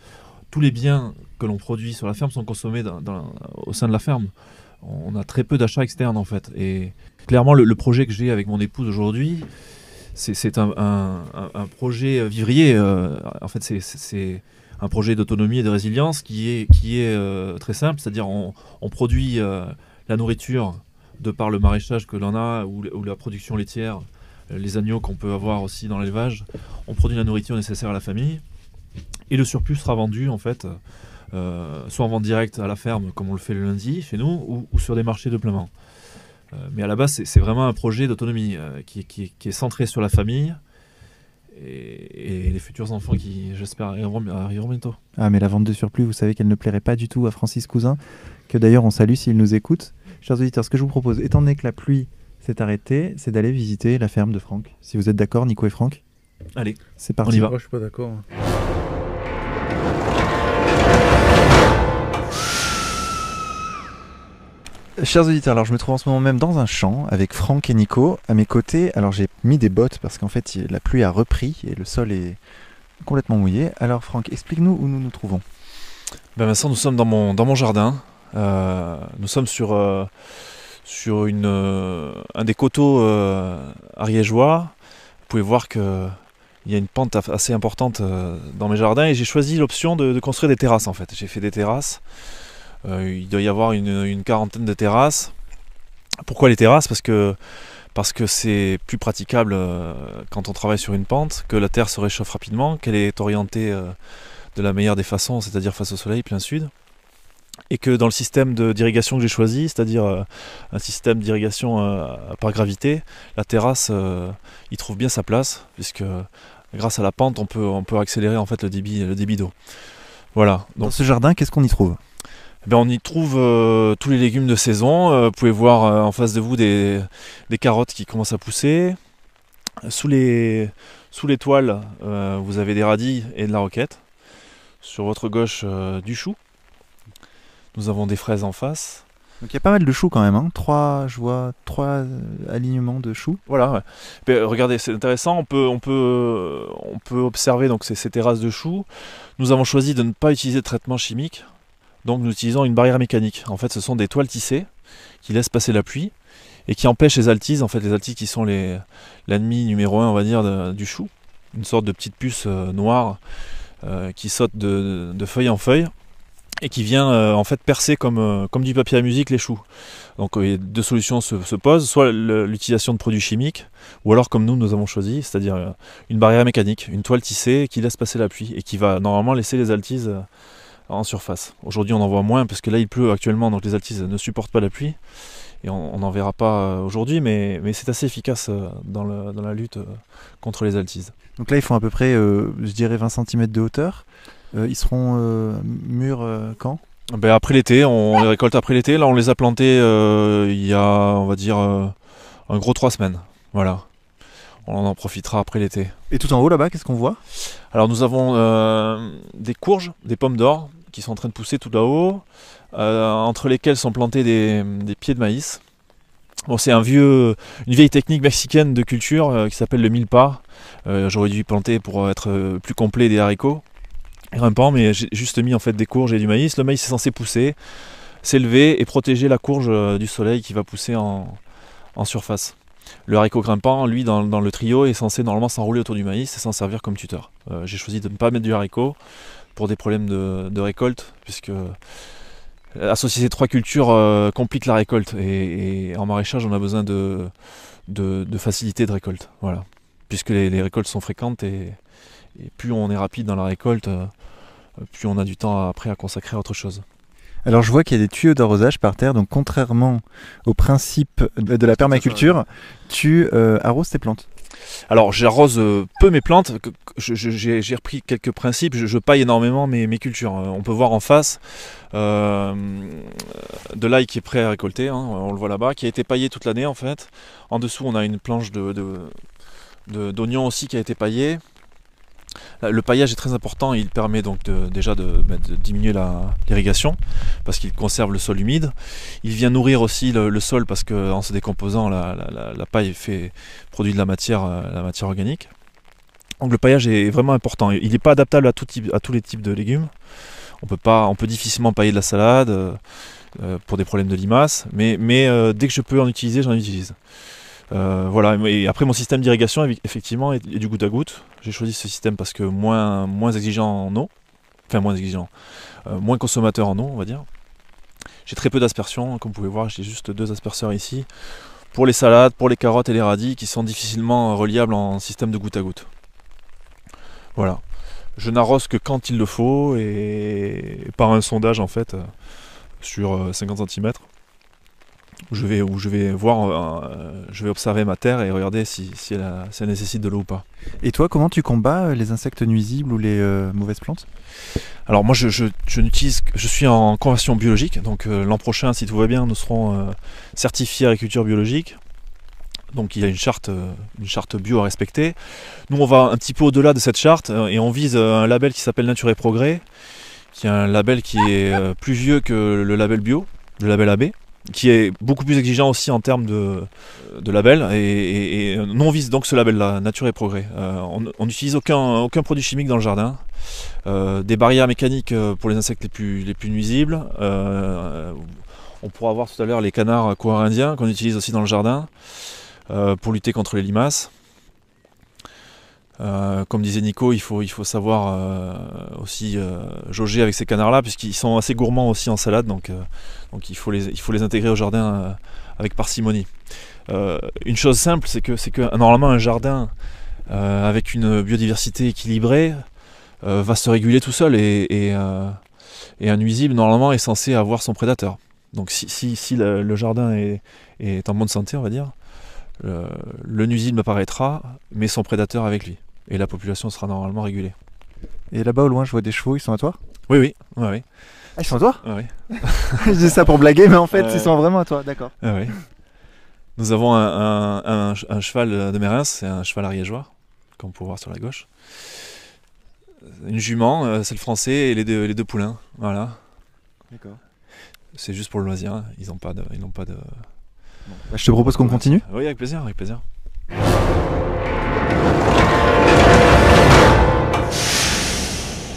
Speaker 3: tous les biens que l'on produit sur la ferme sont consommés au sein de la ferme. On a très peu d'achats externes, en fait. Et clairement, le, projet que j'ai avec mon épouse aujourd'hui, c'est- un, un- projet vivrier. euh, en fait, c'est- un projet d'autonomie et de résilience qui est, euh, très simple, c'est-à-dire on, produit euh, la nourriture de par le maraîchage que l'on a ou, la production laitière, les agneaux qu'on peut avoir aussi dans l'élevage. On produit la nourriture nécessaire à la famille et le surplus sera vendu en fait. euh, soit en vente directe à la ferme comme on le fait le lundi chez nous ou, ou sur des marchés de plein vent. Euh, mais à la base, c'est- vraiment un projet d'autonomie euh, qui, qui- qui est centré sur la famille et, et les futurs enfants qui, j'espère, arriveront, arriveront bientôt.
Speaker 1: Ah, mais la vente de surplus, vous savez qu'elle ne plairait pas du tout à Francis Cousin, que d'ailleurs on salue s'il nous écoute. Chers auditeurs, ce que je vous propose, étant donné que la pluie s'est arrêtée, c'est d'aller visiter la ferme de Franck. Si vous êtes d'accord, Nico et Franck,
Speaker 3: Allez,
Speaker 1: c'est parti.
Speaker 3: On y va.
Speaker 2: Moi, je suis pas d'accord.
Speaker 1: Chers auditeurs, alors je me trouve en ce moment même dans un champ avec Franck et Nico à mes côtés. Alors j'ai mis des bottes parce qu'en fait il- la pluie a repris et le sol est complètement mouillé. Alors Franck, explique-nous où nous nous trouvons.
Speaker 3: Ben Vincent, nous sommes dans mon, dans mon jardin. Euh, nous sommes sur, euh, sur une, euh, un des coteaux ariégeois. Vous pouvez voir qu'il y a une pente assez importante dans mes jardins et j'ai choisi l'option de, de construire des terrasses en fait. J'ai fait des terrasses. Euh, il doit y avoir une, quarantaine de terrasses. Pourquoi les terrasses? Parce que c'est plus praticable euh, quand on travaille sur une pente, que la terre se réchauffe rapidement, qu'elle est orientée euh, de la meilleure des façons, c'est-à-dire face au soleil, plein sud. Et que dans le système d'irrigation que j'ai choisi, c'est-à-dire un système d'irrigation par gravité, la terrasse y trouve bien sa place, puisque grâce à la pente, on peut, accélérer en fait le débit, d'eau. Voilà.
Speaker 1: Dans ce jardin, qu'est-ce qu'on y trouve?
Speaker 3: Ben, on y trouve euh, tous les légumes de saison. Euh, vous pouvez voir euh, en face de vous des, des carottes qui commencent à pousser. Sous les, sous les toiles, vous avez des radis et de la roquette. Sur votre gauche, du chou. Nous avons des fraises en face.
Speaker 1: Donc il y a pas mal de choux quand même. Hein. Trois, je vois trois alignements de choux.
Speaker 3: Voilà. ouais. Ben, regardez, c'est intéressant. On peut, on peut, on peut observer donc ces, ces terrasses de choux. Nous avons choisi de ne pas utiliser de traitement chimique. Donc nous utilisons une barrière mécanique. En fait, ce sont des toiles tissées qui laissent passer la pluie et qui empêchent les altises. En fait, les altises qui sont l'ennemi numéro un, on va dire, du chou. Une sorte de petite puce euh, noire euh, qui saute de, feuille en feuille et qui vient euh, en fait percer comme, comme du papier à musique les choux. Donc deux solutions se, se posent, soit l'utilisation de produits chimiques, ou alors comme nous nous avons choisi, c'est-à-dire une barrière mécanique, une toile tissée qui laisse passer la pluie et qui va normalement laisser les altises en surface. Aujourd'hui on en voit moins parce que là il pleut actuellement donc les altises ne supportent pas la pluie et on n'en verra pas aujourd'hui mais, mais c'est assez efficace dans, le, dans, la lutte contre les altises.
Speaker 1: Donc là ils font à peu près je dirais 20 cm de hauteur. Euh, ils seront euh, mûrs euh, quand?
Speaker 3: Ben après l'été, on les récolte après l'été. Là, on les a plantés il y a, on va dire, un gros trois semaines. Voilà. On en profitera après l'été.
Speaker 1: Et tout en haut là-bas, qu'est-ce qu'on voit?
Speaker 3: Alors nous avons des courges, des pommes d'or qui sont en train de pousser tout là-haut, entre lesquelles sont plantés des, pieds de maïs. Bon, c'est un vieux, une vieille technique mexicaine de culture qui s'appelle le milpa. J'aurais dû planter pour être plus complet des haricots grimpant, mais j'ai juste mis en fait des courges et du maïs. Le maïs est censé pousser, s'élever et protéger la courge euh, du soleil qui va pousser en, surface. Le haricot grimpant, lui, dans, le trio, est censé normalement s'enrouler autour du maïs et s'en servir comme tuteur. Euh, j'ai choisi de ne pas mettre du haricot pour des problèmes de, récolte, puisque euh, associer ces trois cultures complique la récolte. Et, en maraîchage, on a besoin de, de, facilité de récolte. Voilà. Puisque les récoltes sont fréquentes et, plus on est rapide dans la récolte, euh, plus on a du temps après à consacrer à autre chose.
Speaker 1: Alors je vois qu'il y a des tuyaux d'arrosage par terre, donc contrairement au principe de la permaculture, tu euh, arroses tes plantes.
Speaker 3: Alors j'arrose euh, peu mes plantes, j'ai repris quelques principes, je, paille énormément mes, cultures. On peut voir en face de l'ail qui est prêt à récolter, hein, on le voit là-bas, qui a été paillé toute l'année en fait. En dessous on a une planche d'oignons de, de, aussi qui a été paillée. Euh, le paillage est très important, il permet donc déjà bah, de, diminuer l'irrigation parce qu'il conserve le sol humide. Il vient nourrir aussi le, sol parce qu'en se décomposant, la, paille fait, produit de la matière, euh, la matière organique. Donc le paillage est vraiment important. Il n'est pas adaptable à, tous les types de légumes. On peut, pas, on peut difficilement pailler de la salade euh, pour des problèmes de limaces, mais dès que je peux en utiliser, j'en utilise. Euh, voilà, et après mon système d'irrigation effectivement est, du goutte à goutte. J'ai choisi ce système parce que moins, exigeant en eau, enfin moins exigeant, euh, moins consommateur en eau on va dire. J'ai très peu d'aspersion, comme vous pouvez voir j'ai juste deux asperceurs ici. Pour les salades, pour les carottes et les radis qui sont difficilement reliables en système de goutte à goutte. Voilà. Je n'arrose que quand il le faut et par un sondage en fait euh, sur 50 cm où je vais, où je vais voir, euh, je vais observer ma terre et regarder si, si, elle, nécessite de l'eau ou pas.
Speaker 1: Et toi, comment tu combats euh, les insectes nuisibles ou les euh, mauvaises plantes?
Speaker 3: Alors moi, je, je, je, n'utilise, je suis en conversion biologique, donc l'an prochain, si tout va bien, nous serons certifiés agriculture biologique. Donc il y a une charte, une charte bio à respecter. Nous, on va un petit peu au-delà de cette charte et on vise un label qui s'appelle Nature et Progrès, qui est un label qui est plus vieux que le label bio, le label AB qui est beaucoup plus exigeant aussi en termes de, label. Et, et, nous, on vise donc ce label-là, Nature et Progrès. Euh, on n'utilise aucun, produit chimique dans le jardin. Euh, des barrières mécaniques euh, pour les insectes les plus, les plus nuisibles. on pourra voir tout à l'heure les canards indiens qu'on utilise aussi dans le jardin pour lutter contre les limaces. Euh, comme disait Nico, il faut, il faut savoir euh, aussi euh, jauger avec ces canards-là, puisqu'ils sont assez gourmands aussi en salade, donc, donc il, faut les, il faut les intégrer au jardin avec parcimonie. une chose simple, c'est que, c'est que normalement un jardin avec une biodiversité équilibrée va se réguler tout seul et, et, un nuisible normalement est censé avoir son prédateur. Donc si, si, le, jardin est, est, en bonne santé, on va dire, le nuisible apparaîtra, mais son prédateur avec lui et la population sera normalement régulée.
Speaker 1: Et là-bas au loin, je vois des chevaux, ils sont à toi?
Speaker 3: Oui, oui. oui.
Speaker 1: Ah, ils sont à toi?
Speaker 3: Oui.
Speaker 1: je dis ça pour blaguer, mais en fait, ils sont vraiment à toi, d'accord.
Speaker 3: Ah, oui. Nous avons un, cheval de Mérins, c'est un cheval ariégeois, comme on peut voir sur la gauche. Une jument, euh, c'est le français, et les deux, les deux poulains. Voilà. D'accord. C'est juste pour le loisir, hein. ils n'ont pas de. Ils pas de...
Speaker 1: Bah, je te propose qu'on continue
Speaker 3: Oui, avec plaisir, avec plaisir.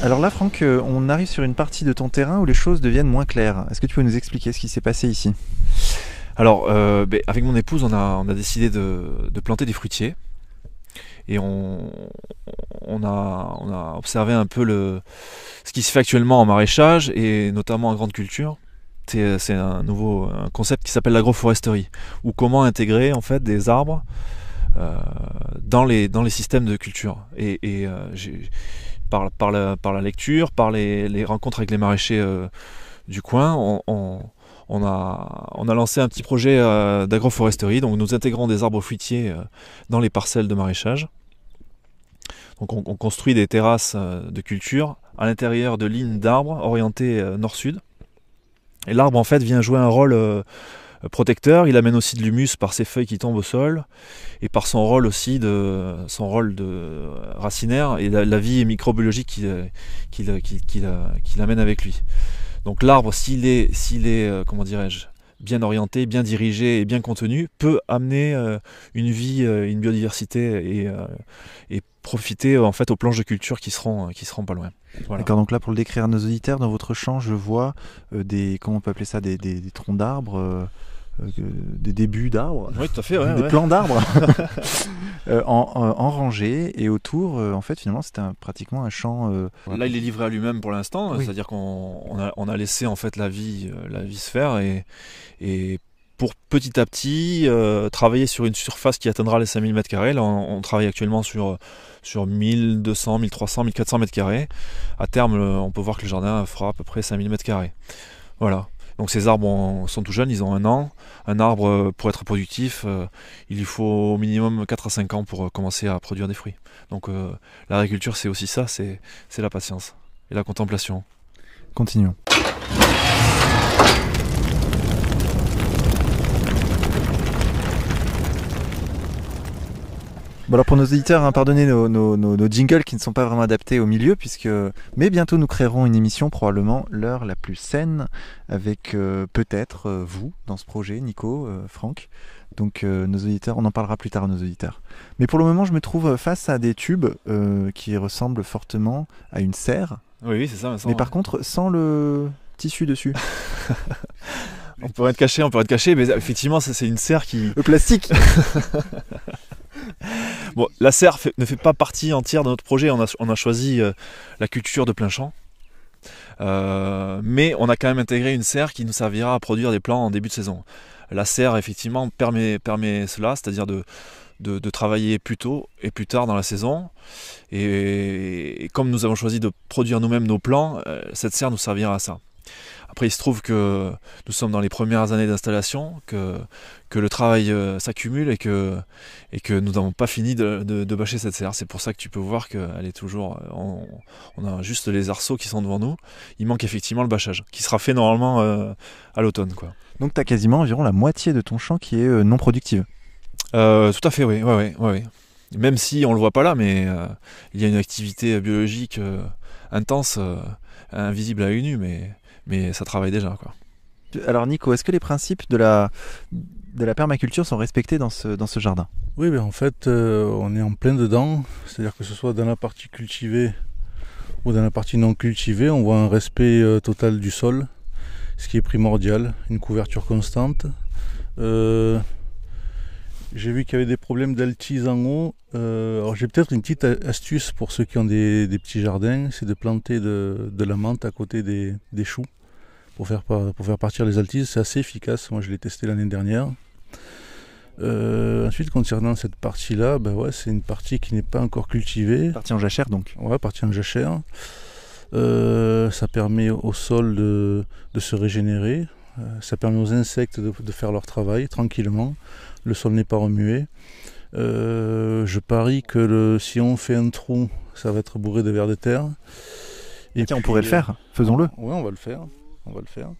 Speaker 1: Alors là, Franck, euh, on arrive sur une partie de ton terrain où les choses deviennent moins claires. Est-ce que tu peux nous expliquer ce qui s'est passé ici?
Speaker 3: Alors, euh, ben, avec mon épouse, on a, décidé de, planter des fruitiers. Et on, a, observé un peu le, ce qui se fait actuellement en maraîchage et notamment en grande culture. C'est un nouveau concept qui s'appelle l'agroforesterie, ou comment intégrer en fait des arbres euh, dans, les, systèmes de culture. Et, par, la, lecture, par les, rencontres avec les maraîchers euh, du coin, on, a, on a lancé un petit projet d'agroforesterie. Donc nous intégrons des arbres fruitiers dans les parcelles de maraîchage. Donc on, construit des terrasses de culture à l'intérieur de lignes d'arbres orientées nord-sud. Et l'arbre en fait vient jouer un rôle protecteur. Il amène aussi de l'humus par ses feuilles qui tombent au sol et par son rôle aussi de son rôle de racinaire et la, vie microbiologique qu'il amène avec lui. Donc l'arbre, s'il est, s'il est euh, comment dirais-je, bien orienté, bien dirigé et bien contenu, peut amener euh, une vie, euh, une biodiversité et, et, profiter en fait aux planches de culture qui seront, qui seront pas loin.
Speaker 1: D'accord, donc là pour le décrire à nos auditeurs, dans votre champ, je vois des, comment on peut appeler ça, des, des, troncs d'arbres euh, des débuts d'arbres,
Speaker 3: oui, tout à fait,
Speaker 1: des plants d'arbres euh, en, en, rangée et autour, euh, en fait, finalement, c'était pratiquement un champ.
Speaker 3: Là, il est livré à lui-même pour l'instant, c'est-à-dire qu'on a, on a, laissé en fait la vie, la vie se faire et, et pour petit à petit travailler sur une surface qui atteindra les 5000 m2. Là, on, travaille actuellement sur, sur 1200, 1300, 1400 m2. À terme, on peut voir que le jardin fera à peu près 5000 m2. Voilà. Donc ces arbres sont tout jeunes, ils ont un an. Un arbre, euh, pour être productif, euh, il lui faut au minimum 4 à 5 ans pour euh, commencer à produire des fruits. Donc l'agriculture, c'est aussi ça, c'est la patience et la contemplation.
Speaker 1: Continuons. Alors pour nos éditeurs, hein, pardonnez nos, jingles qui ne sont pas vraiment adaptés au milieu, puisque mais bientôt nous créerons une émission probablement l'heure la plus saine avec euh, peut-être euh, vous dans ce projet, Nico, euh, Franck. Donc nos auditeurs, on en parlera plus tard à nos auditeurs. Mais pour le moment, je me trouve face à des tubes qui ressemblent fortement à une serre.
Speaker 3: Oui, c'est ça.
Speaker 1: Mais par contre, sans le tissu dessus.
Speaker 3: on pourrait être caché, on pourrait être caché, mais effectivement, c'est une serre qui.
Speaker 1: Le plastique
Speaker 3: bon, la serre ne fait pas partie entière de notre projet. On a, choisi euh, la culture de plein champ. Euh, mais on a quand même intégré une serre qui nous servira à produire des plants en début de saison. La serre, effectivement, permet, cela, c'est-à-dire de, de, travailler plus tôt et plus tard dans la saison. Et, comme nous avons choisi de produire nous-mêmes nos plants, euh, cette serre nous servira à ça. Après, il se trouve que nous sommes dans les premières années d'installation, que, que le travail euh, s'accumule et que, et que nous n'avons pas fini de, de, bâcher cette serre. C'est pour ça que tu peux voir qu'elle est toujours. On, on, a juste les arceaux qui sont devant nous. Il manque effectivement le bâchage, qui sera fait normalement euh, à l'automne. Quoi.
Speaker 1: Donc tu as quasiment environ la moitié de ton champ qui est euh, non productive.
Speaker 3: tout à fait, oui. Ouais, ouais, Même si on ne le voit pas là, mais il y a une activité biologique intense, invisible à l'œil nu, mais mais ça travaille déjà. Quoi.
Speaker 1: Alors Nico, est-ce que les principes de la, de la permaculture sont respectés dans ce, dans ce jardin?
Speaker 2: Oui, ben en fait, euh, on est en plein dedans. C'est-à-dire que ce soit dans la partie cultivée ou dans la partie non cultivée, on voit un respect euh, total du sol, ce qui est primordial, une couverture constante. Euh, j'ai vu qu'il y avait des problèmes d'altise en haut. alors j'ai peut-être une petite astuce pour ceux qui ont des, petits jardins, c'est de planter de, de, la menthe à côté des, des choux pour faire, pour faire partir les altises. C'est assez efficace. Moi, je l'ai testé l'année dernière. Euh, ensuite, concernant cette partie-là, ben ouais, c'est une partie qui n'est pas encore cultivée.
Speaker 1: Partie en jachère donc
Speaker 2: Ouais, partie en jachère. Euh, ça permet au sol de, se régénérer. Euh, ça permet aux insectes de, faire leur travail tranquillement. Le sol n'est pas remué. je parie que le, si on fait un trou, ça va être bourré de vers de terre.
Speaker 1: Et Tiens, on pourrait le faire. Faisons-le.
Speaker 2: Oui, on va le faire on va le faire.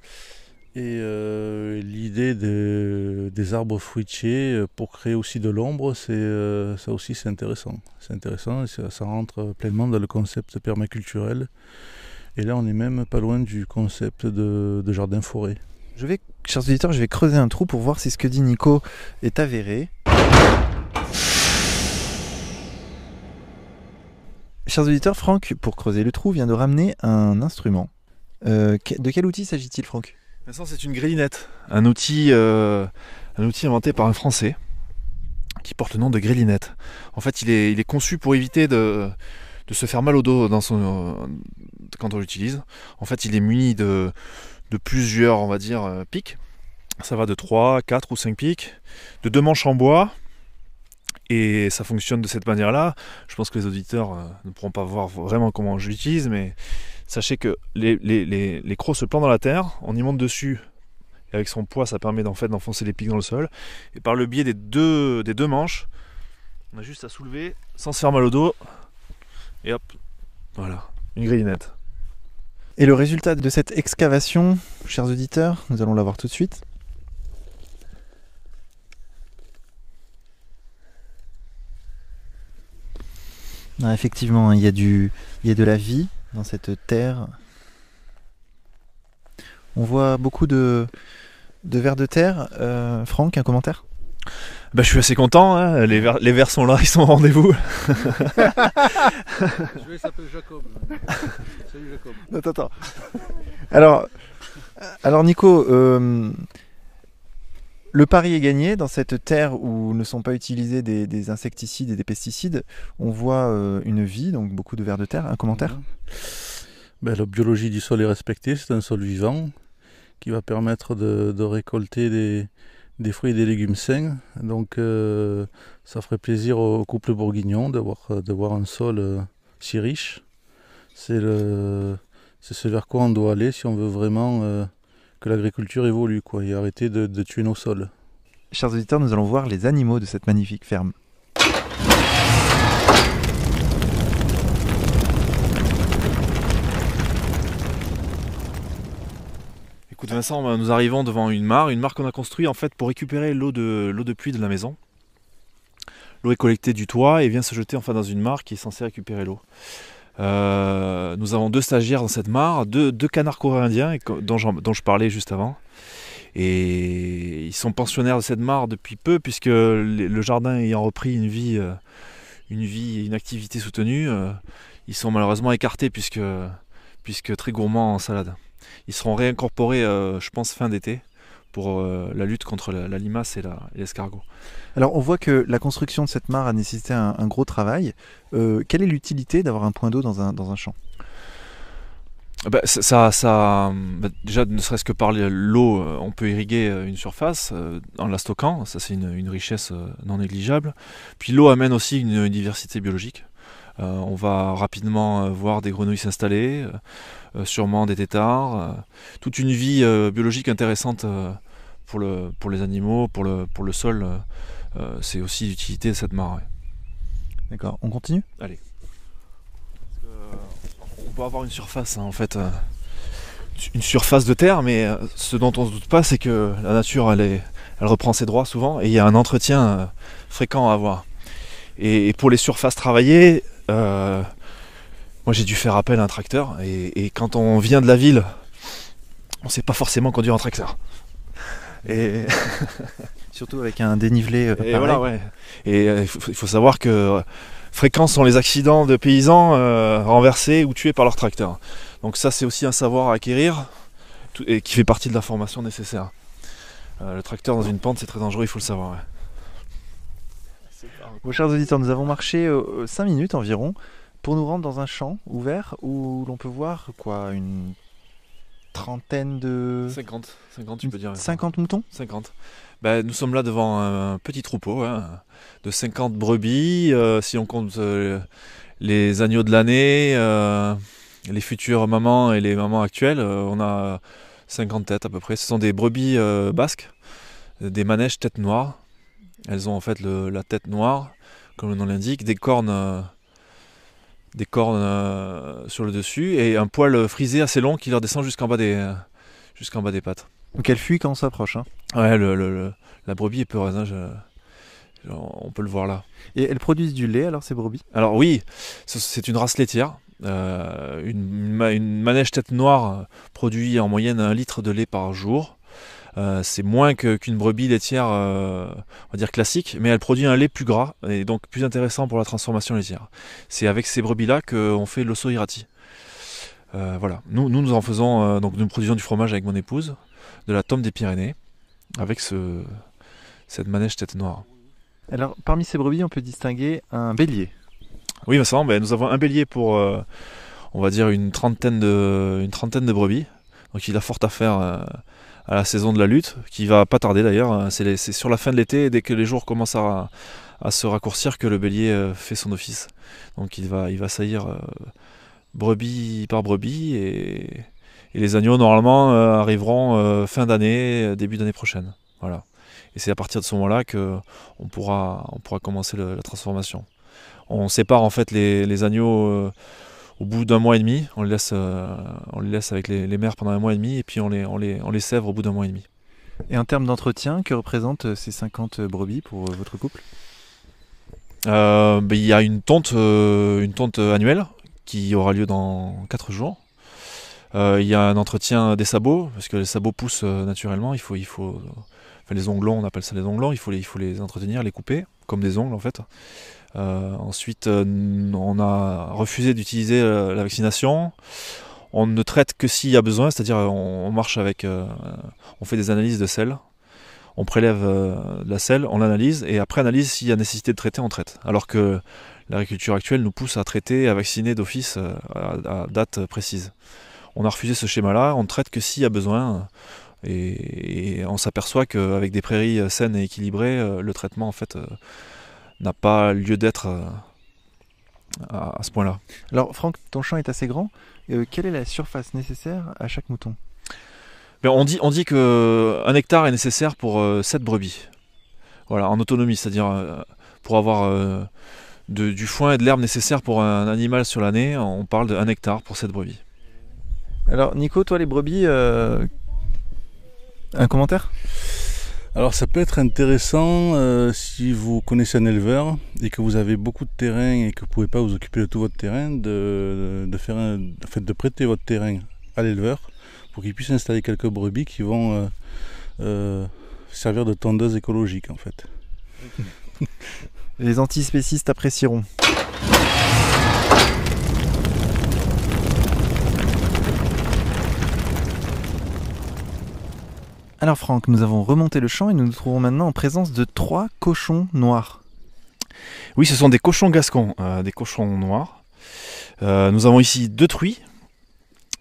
Speaker 2: Et euh, l'idée des arbres fruitiers euh, pour créer aussi de l'ombre, c'est euh, ça aussi c'est intéressant. C'est intéressant et ça, rentre pleinement dans le concept permaculturel. Et là, on est même pas loin du concept de, jardin-forêt.
Speaker 1: Je vais, chers auditeurs, je vais creuser un trou pour voir si ce que dit Nico est avéré. Chers auditeurs, Franck, pour creuser le trou, vient de ramener un instrument de quel outil s'agit-il, Franck?
Speaker 3: C'est une outil, euh, un outil inventé par un Français qui porte le nom de grélinette. En fait, il est, conçu pour éviter de, se faire mal au dos son, quand on l'utilise. En fait, il est muni de, plusieurs, on va dire, pics. Ça va de 3, 4 ou 5 pics, de deux manches en bois, et ça fonctionne de cette manière-là. Je pense que les auditeurs euh, ne pourront pas voir vraiment comment je l'utilise, mais sachez que les, crocs se plantent dans la terre, on y monte dessus, et avec son poids, ça permet d'en fait d'enfoncer les pics dans le sol. Et par le biais des deux, manches, on a juste à soulever sans se faire mal au dos. Et hop, voilà, une grillinette.
Speaker 1: Et le résultat de cette excavation, chers auditeurs, nous allons la voir tout de suite. effectivement, il y, a du, il y a de la vie dans cette terre. On voit beaucoup de, de vers de terre. Euh, Franck, un commentaire?
Speaker 3: Bah, je suis assez content, hein. les, vers, les vers sont là, ils sont au rendez-vous.
Speaker 2: je vais s'appeler Jacob. Salut Jacob.
Speaker 1: Attends, attends. Alors, alors Nico, euh, le pari est gagné dans cette terre où ne sont pas utilisés des, insecticides et des pesticides. On voit euh, une vie, donc beaucoup de vers de terre. Un commentaire?
Speaker 2: Ben, La biologie du sol est respectée, c'est un sol vivant qui va permettre de, récolter des, fruits et des légumes sains. Donc euh, ça ferait plaisir au couple bourguignon d'avoir un sol euh, si riche. C'est ce vers quoi on doit aller si on veut vraiment que l'agriculture évolue quoi, et arrêter de, tuer nos sols.
Speaker 1: Chers auditeurs, nous allons voir les animaux de cette magnifique ferme.
Speaker 3: Écoute Vincent, nous arrivons devant une mare, une mare qu'on a construite en fait pour récupérer l'eau de, l'eau de pluie de la maison. L'eau est collectée du toit et vient se jeter enfin dans une mare qui est censée récupérer l'eau. Euh, nous avons deux stagiaires dans cette mare, deux, canards coréens dont, dont, je parlais juste avant. Et ils sont pensionnaires de cette mare depuis peu, puisque le jardin ayant repris une vie, euh, une une activité soutenue, euh, ils sont malheureusement écartés puisque, puisque très gourmands en salade. Ils seront réincorporés, je pense, fin d'été pour la lutte contre la, limace et l'escargot.
Speaker 1: Alors on voit que la construction de cette mare a nécessité un, gros travail. Euh, quelle est l'utilité d'avoir un point d'eau dans un, dans un champ?
Speaker 3: Bah, ça, ça, bah, déjà, ne serait-ce que par l'eau, euh, on peut irriguer euh, une surface en la stockant. Ça, c'est une, richesse non négligeable. Puis l'eau amène aussi une, diversité biologique. On va rapidement voir des grenouilles s'installer, sûrement des têtards, toute une vie biologique intéressante pour, le, pour les animaux, pour le, pour le sol. Euh, c'est aussi l'utilité de cette mare.
Speaker 1: D'accord, on continue?
Speaker 3: Allez. Euh, on peut avoir une surface, hein, en fait, euh, une surface de terre, mais ce dont on ne se doute pas, c'est que la nature, elle, est, elle reprend ses droits souvent, et il y a un entretien fréquent à avoir. Et, pour les surfaces travaillées, moi j'ai dû faire appel à un tracteur, et, et quand on vient de la ville, on ne sait pas forcément conduire un tracteur.
Speaker 1: Et Surtout avec un dénivelé. Euh,
Speaker 3: et voilà, ouais. Et euh, il faut, savoir que euh, fréquents sont les accidents de paysans renversés ou tués par leur tracteur. Donc ça, c'est aussi un savoir à acquérir et qui fait partie de la formation nécessaire. le tracteur dans une pente, c'est très dangereux, il faut le savoir.
Speaker 1: Ouais. Chers auditeurs, nous avons marché 5 minutes environ pour nous rendre dans un champ ouvert où l'on peut voir quoi une trentaine de
Speaker 3: 50 50 tu peux dire
Speaker 1: 50 moutons?
Speaker 3: 50 ben, nous sommes là devant un petit troupeau hein, de 50 brebis, euh, si on compte euh, les agneaux de l'année, euh, les futures mamans et les mamans actuelles, on a 50 têtes à peu près. Ce sont des brebis basques, des manèges tête noire. Elles ont en fait la tête noire, comme le nom l'indique, des cornes, des cornes sur le dessus et un poil frisé assez long qui leur descend jusqu'en bas des, jusqu'en bas des pattes.
Speaker 1: Donc elle fuit quand on s'approche. Hein.
Speaker 3: Ouais, le, la brebis est peureuse. Hein, on peut le voir là.
Speaker 1: Et elles produisent du lait alors ces brebis?
Speaker 3: Alors oui, c'est une race laitière. Euh, une, une, manège tête noire produit en moyenne un litre de lait par jour. Euh, c'est moins qu'une brebis laitière, euh, on va dire classique, mais elle produit un lait plus gras et donc plus intéressant pour la transformation laitière. C'est avec ces brebis-là qu'on fait l'osso irati. voilà, nous, nous, nous en faisons, donc nous produisons du fromage avec mon épouse, de la tome des Pyrénées, avec ce, cette manège tête noire.
Speaker 1: Alors, parmi ces brebis, on peut distinguer un bélier.
Speaker 3: Oui, Vincent, ben, nous avons un bélier pour, euh, on va dire, une trentaine de, une trentaine de brebis. Donc il a fort à faire euh, à la saison de la lutte, qui va pas tarder d'ailleurs. C'est sur la fin de l'été, dès que les jours commencent à, se raccourcir, que le bélier euh, fait son office. Donc il va, il va saillir brebis par brebis et, les agneaux normalement arriveront fin d'année, début d'année prochaine. Voilà. Et c'est à partir de ce moment-là qu'on pourra, on pourra commencer la transformation. On sépare en fait les, agneaux euh, au bout d'un mois et demi. On les laisse, euh, on les laisse avec les, mères pendant un mois et demi et puis on les, on les, on les sèvre au bout d'un mois et demi.
Speaker 1: Et en termes d'entretien, que représentent euh, ces 50 brebis pour votre couple?
Speaker 3: Ben, Il y a une tonte, une tonte annuelle qui aura lieu dans 4 jours. Il y a un entretien des sabots, parce que les sabots poussent naturellement. Il faut, il faut, les onglons, on appelle ça les onglons. Il faut il faut les entretenir, les couper, comme des ongles en fait. Euh, ensuite, euh, on a refusé d'utiliser euh, la vaccination. On ne traite que s'il y a besoin, c'est-à-dire on, marche avec, on fait des analyses de sel, on prélève de la sel, on l'analyse et après analyse s'il y a nécessité de traiter, on traite. Alors que l'agriculture actuelle nous pousse à traiter, à vacciner d'office à, date précise. On a refusé ce schéma-là, on ne traite que s'il y a besoin. Et, et on s'aperçoit qu'avec des prairies saines et équilibrées, le traitement en fait n'a pas lieu d'être euh, à, ce point-là.
Speaker 1: Alors Franck, ton champ est assez grand. Euh, quelle est la surface nécessaire à chaque mouton?
Speaker 3: Ben, on, dit, on dit hectare est nécessaire pour 7 euh, brebis. Voilà, en autonomie, c'est-à-dire pour avoir du foin et de l'herbe nécessaire pour un animal sur l'année, on parle d'un hectare pour 7 brebis.
Speaker 1: Alors Nico, toi les brebis, un commentaire?
Speaker 2: Alors ça peut être intéressant euh, si vous connaissez un éleveur et que vous avez beaucoup de terrain et que vous ne pouvez pas vous occuper de tout votre terrain, de, faire de prêter votre terrain à l'éleveur pour qu'il puisse installer quelques brebis qui vont euh, euh, servir de tondeuse écologique en fait.
Speaker 1: Les antispécistes apprécieront. Alors Franck, nous avons remonté le champ et nous nous trouvons maintenant en présence de trois cochons noirs.
Speaker 3: Oui, ce sont des cochons gascons, euh, des cochons noirs. Euh, nous avons ici deux truies,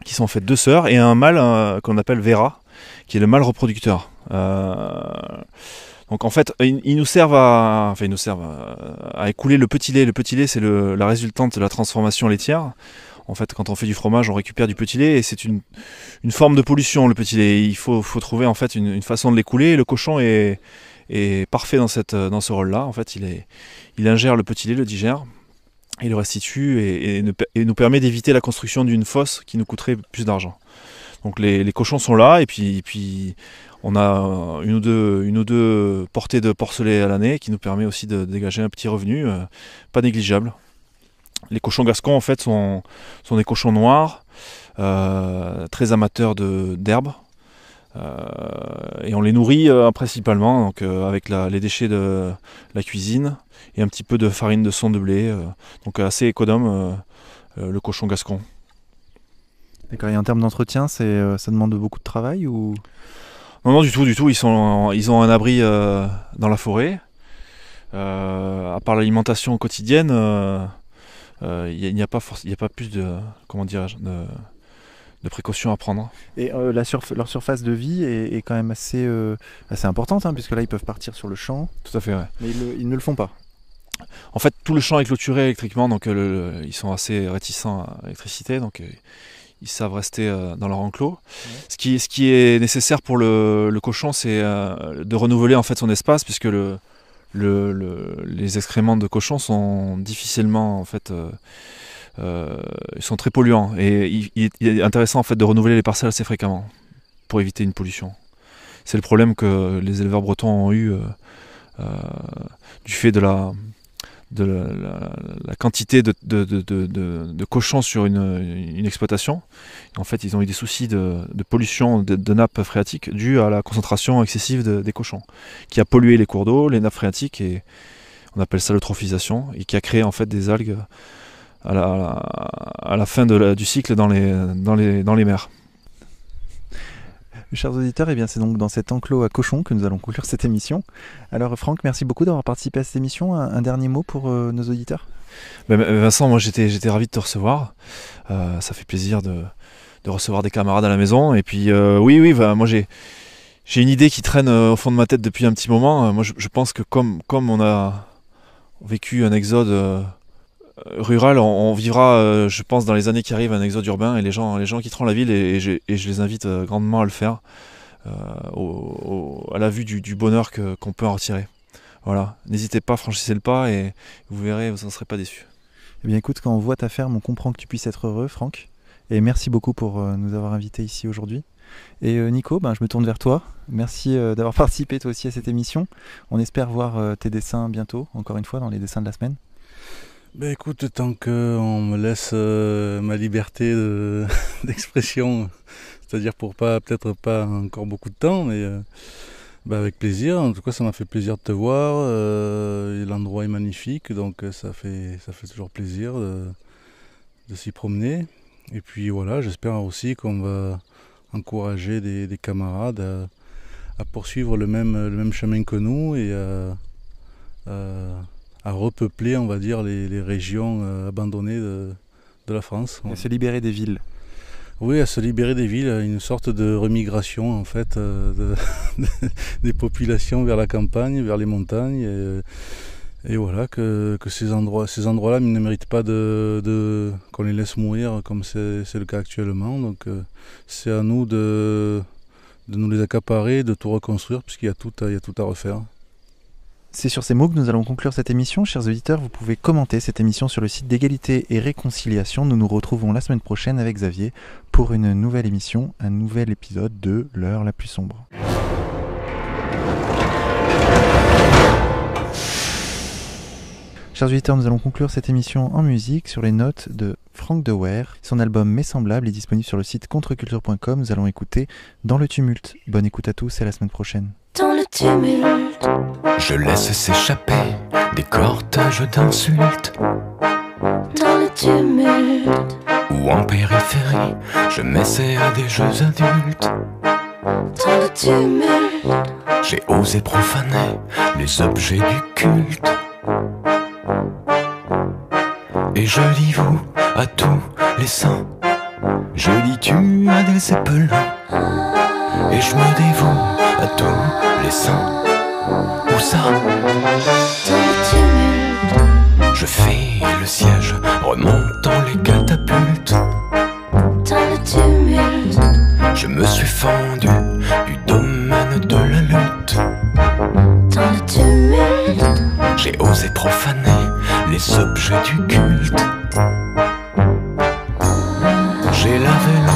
Speaker 3: qui sont en fait deux sœurs, et un mâle euh, qu'on appelle Vera, qui est le mâle reproducteur. donc en fait, ils, nous servent à, enfin, ils nous servent à, écouler le petit lait. Le petit lait, c'est la résultante de la transformation laitière. En fait, quand on fait du fromage, on récupère du petit lait et c'est une, forme de pollution, le petit lait. Il faut, trouver en fait une, façon de l'écouler. Le cochon est, parfait dans, ce rôle-là. En fait, il, ingère le petit lait, le digère, il le restitue et, nous permet d'éviter la construction d'une fosse qui nous coûterait plus d'argent. Donc les, cochons sont là et puis, on a une ou deux, une ou deux portées de porcelet à l'année qui nous permet aussi de dégager un petit revenu, euh, pas négligeable. Les cochons gascons, en fait, sont, sont des cochons noirs, euh, très amateurs d'herbe. Euh, et on les nourrit euh, principalement donc, avec les déchets de la cuisine et un petit peu de farine de son de blé. donc assez économe, le cochon gascon.
Speaker 1: D'accord, et en termes d'entretien, ça demande beaucoup de travail ou?
Speaker 3: Non, non, du tout, du tout. Ils, sont, ils ont un abri dans la forêt. à part l'alimentation quotidienne, il euh, n'y a, pas a pas plus de, comment de, de précautions à prendre.
Speaker 1: Et euh, la leur surface de vie est, quand même assez, euh, assez importante, hein, puisque là, ils peuvent partir sur le champ.
Speaker 3: Tout à fait, ouais.
Speaker 1: Mais ils, ne le font pas.
Speaker 3: En fait, tout le champ est clôturé électriquement, donc ils sont assez réticents à l'électricité, donc ils savent rester dans leur enclos. Ce, qui, ce qui est nécessaire pour le, le cochon, c'est de renouveler en fait son espace, puisque le, les excréments de cochons sont difficilement en fait euh, euh, ils sont très polluants et il, est intéressant en fait de renouveler les parcelles assez fréquemment pour éviter une pollution. C'est le problème que les éleveurs bretons ont eu euh, du fait de la de la, quantité de, de, cochons sur une, exploitation. En fait, ils ont eu des soucis de, pollution de, nappes phréatiques dû à la concentration excessive des cochons, qui a pollué les cours d'eau, les nappes phréatiques, et on appelle ça l'eutrophisation, et qui a créé en fait des algues à la, à la fin du cycle dans les, dans les, dans les mers.
Speaker 1: Chers auditeurs, eh bien c'est donc dans cet enclos à cochons que nous allons conclure cette émission. Alors Franck, merci beaucoup d'avoir participé à cette émission. Un, dernier mot pour euh, nos auditeurs?
Speaker 3: Ben, Vincent, moi j'étais, j'étais ravi de te recevoir. ça fait plaisir de, recevoir des camarades à la maison. Et puis oui, oui, moi j'ai, j'ai une idée qui traîne au fond de ma tête depuis un petit moment. Moi je, pense que comme, comme on a vécu un exode euh, rural, on, vivra, euh, je pense, dans les années qui arrivent, un exode urbain et les gens, les gens quitteront la ville et, je, les invite euh, grandement à le faire, à la vue du, bonheur qu'on peut en retirer. Voilà, n'hésitez pas, franchissez le pas et vous verrez, vous n'en serez pas déçus.
Speaker 1: Eh bien écoute, quand on voit ta ferme, on comprend que tu puisses être heureux, Franck. Et merci beaucoup pour nous avoir invités ici aujourd'hui. Et Nico, ben, je me tourne vers toi. Merci d'avoir participé toi aussi à cette émission. On espère voir tes dessins bientôt, encore une fois, dans les dessins de la semaine.
Speaker 2: Ben écoute, tant qu'on me laisse euh, ma liberté d'expression, c'est-à-dire pour pas peut-être pas encore beaucoup de temps, mais euh, ben avec plaisir. En tout cas, ça m'a fait plaisir de te voir. Euh, l'endroit est magnifique, donc ça fait ça fait toujours plaisir de, s'y promener. Et puis voilà, j'espère aussi qu'on va encourager des, camarades à, poursuivre le même, le même chemin que nous et repeupler, on va dire, les, régions euh, abandonnées de, la France.
Speaker 1: À se libérer des villes.
Speaker 2: Oui, à se libérer des villes, une sorte de remigration en fait euh, des populations vers la campagne, vers les montagnes. Et, voilà, que, ces endroits ces endroits-là ne méritent pas de, qu'on les laisse mourir comme c'est, le cas actuellement. Donc euh, c'est à nous de, de nous les accaparer, de tout reconstruire, puisqu'il y a tout, il y a tout à refaire.
Speaker 1: C'est sur ces mots que nous allons conclure cette émission. Chers auditeurs, vous pouvez commenter cette émission sur le site d'égalité et réconciliation. Nous nous retrouvons la semaine prochaine avec Xavier pour une nouvelle émission, un nouvel épisode de L'heure la plus sombre. Chers auditeurs, nous allons conclure cette émission en musique sur les notes de Frank De Son album Mes semblables est disponible sur le site contreculture.com. Nous allons écouter Dans le tumulte. Bonne écoute à tous et à la semaine prochaine.
Speaker 4: Dans le tumulte, je laisse s'échapper des cortèges d'insultes. Dans le tumulte, ou en périphérie, je m'essaie à des jeux adultes. Dans le tumulte, j'ai osé profaner les objets du culte. Et je dis vous à tous les saints. Je dis tu à des zeppelins. Et je me dévoue adolescent. Où ça Je fais le siège, remontant les catapultes. Je me suis fendu du domaine de la lutte. J'ai osé profaner les objets du culte. J'ai lavé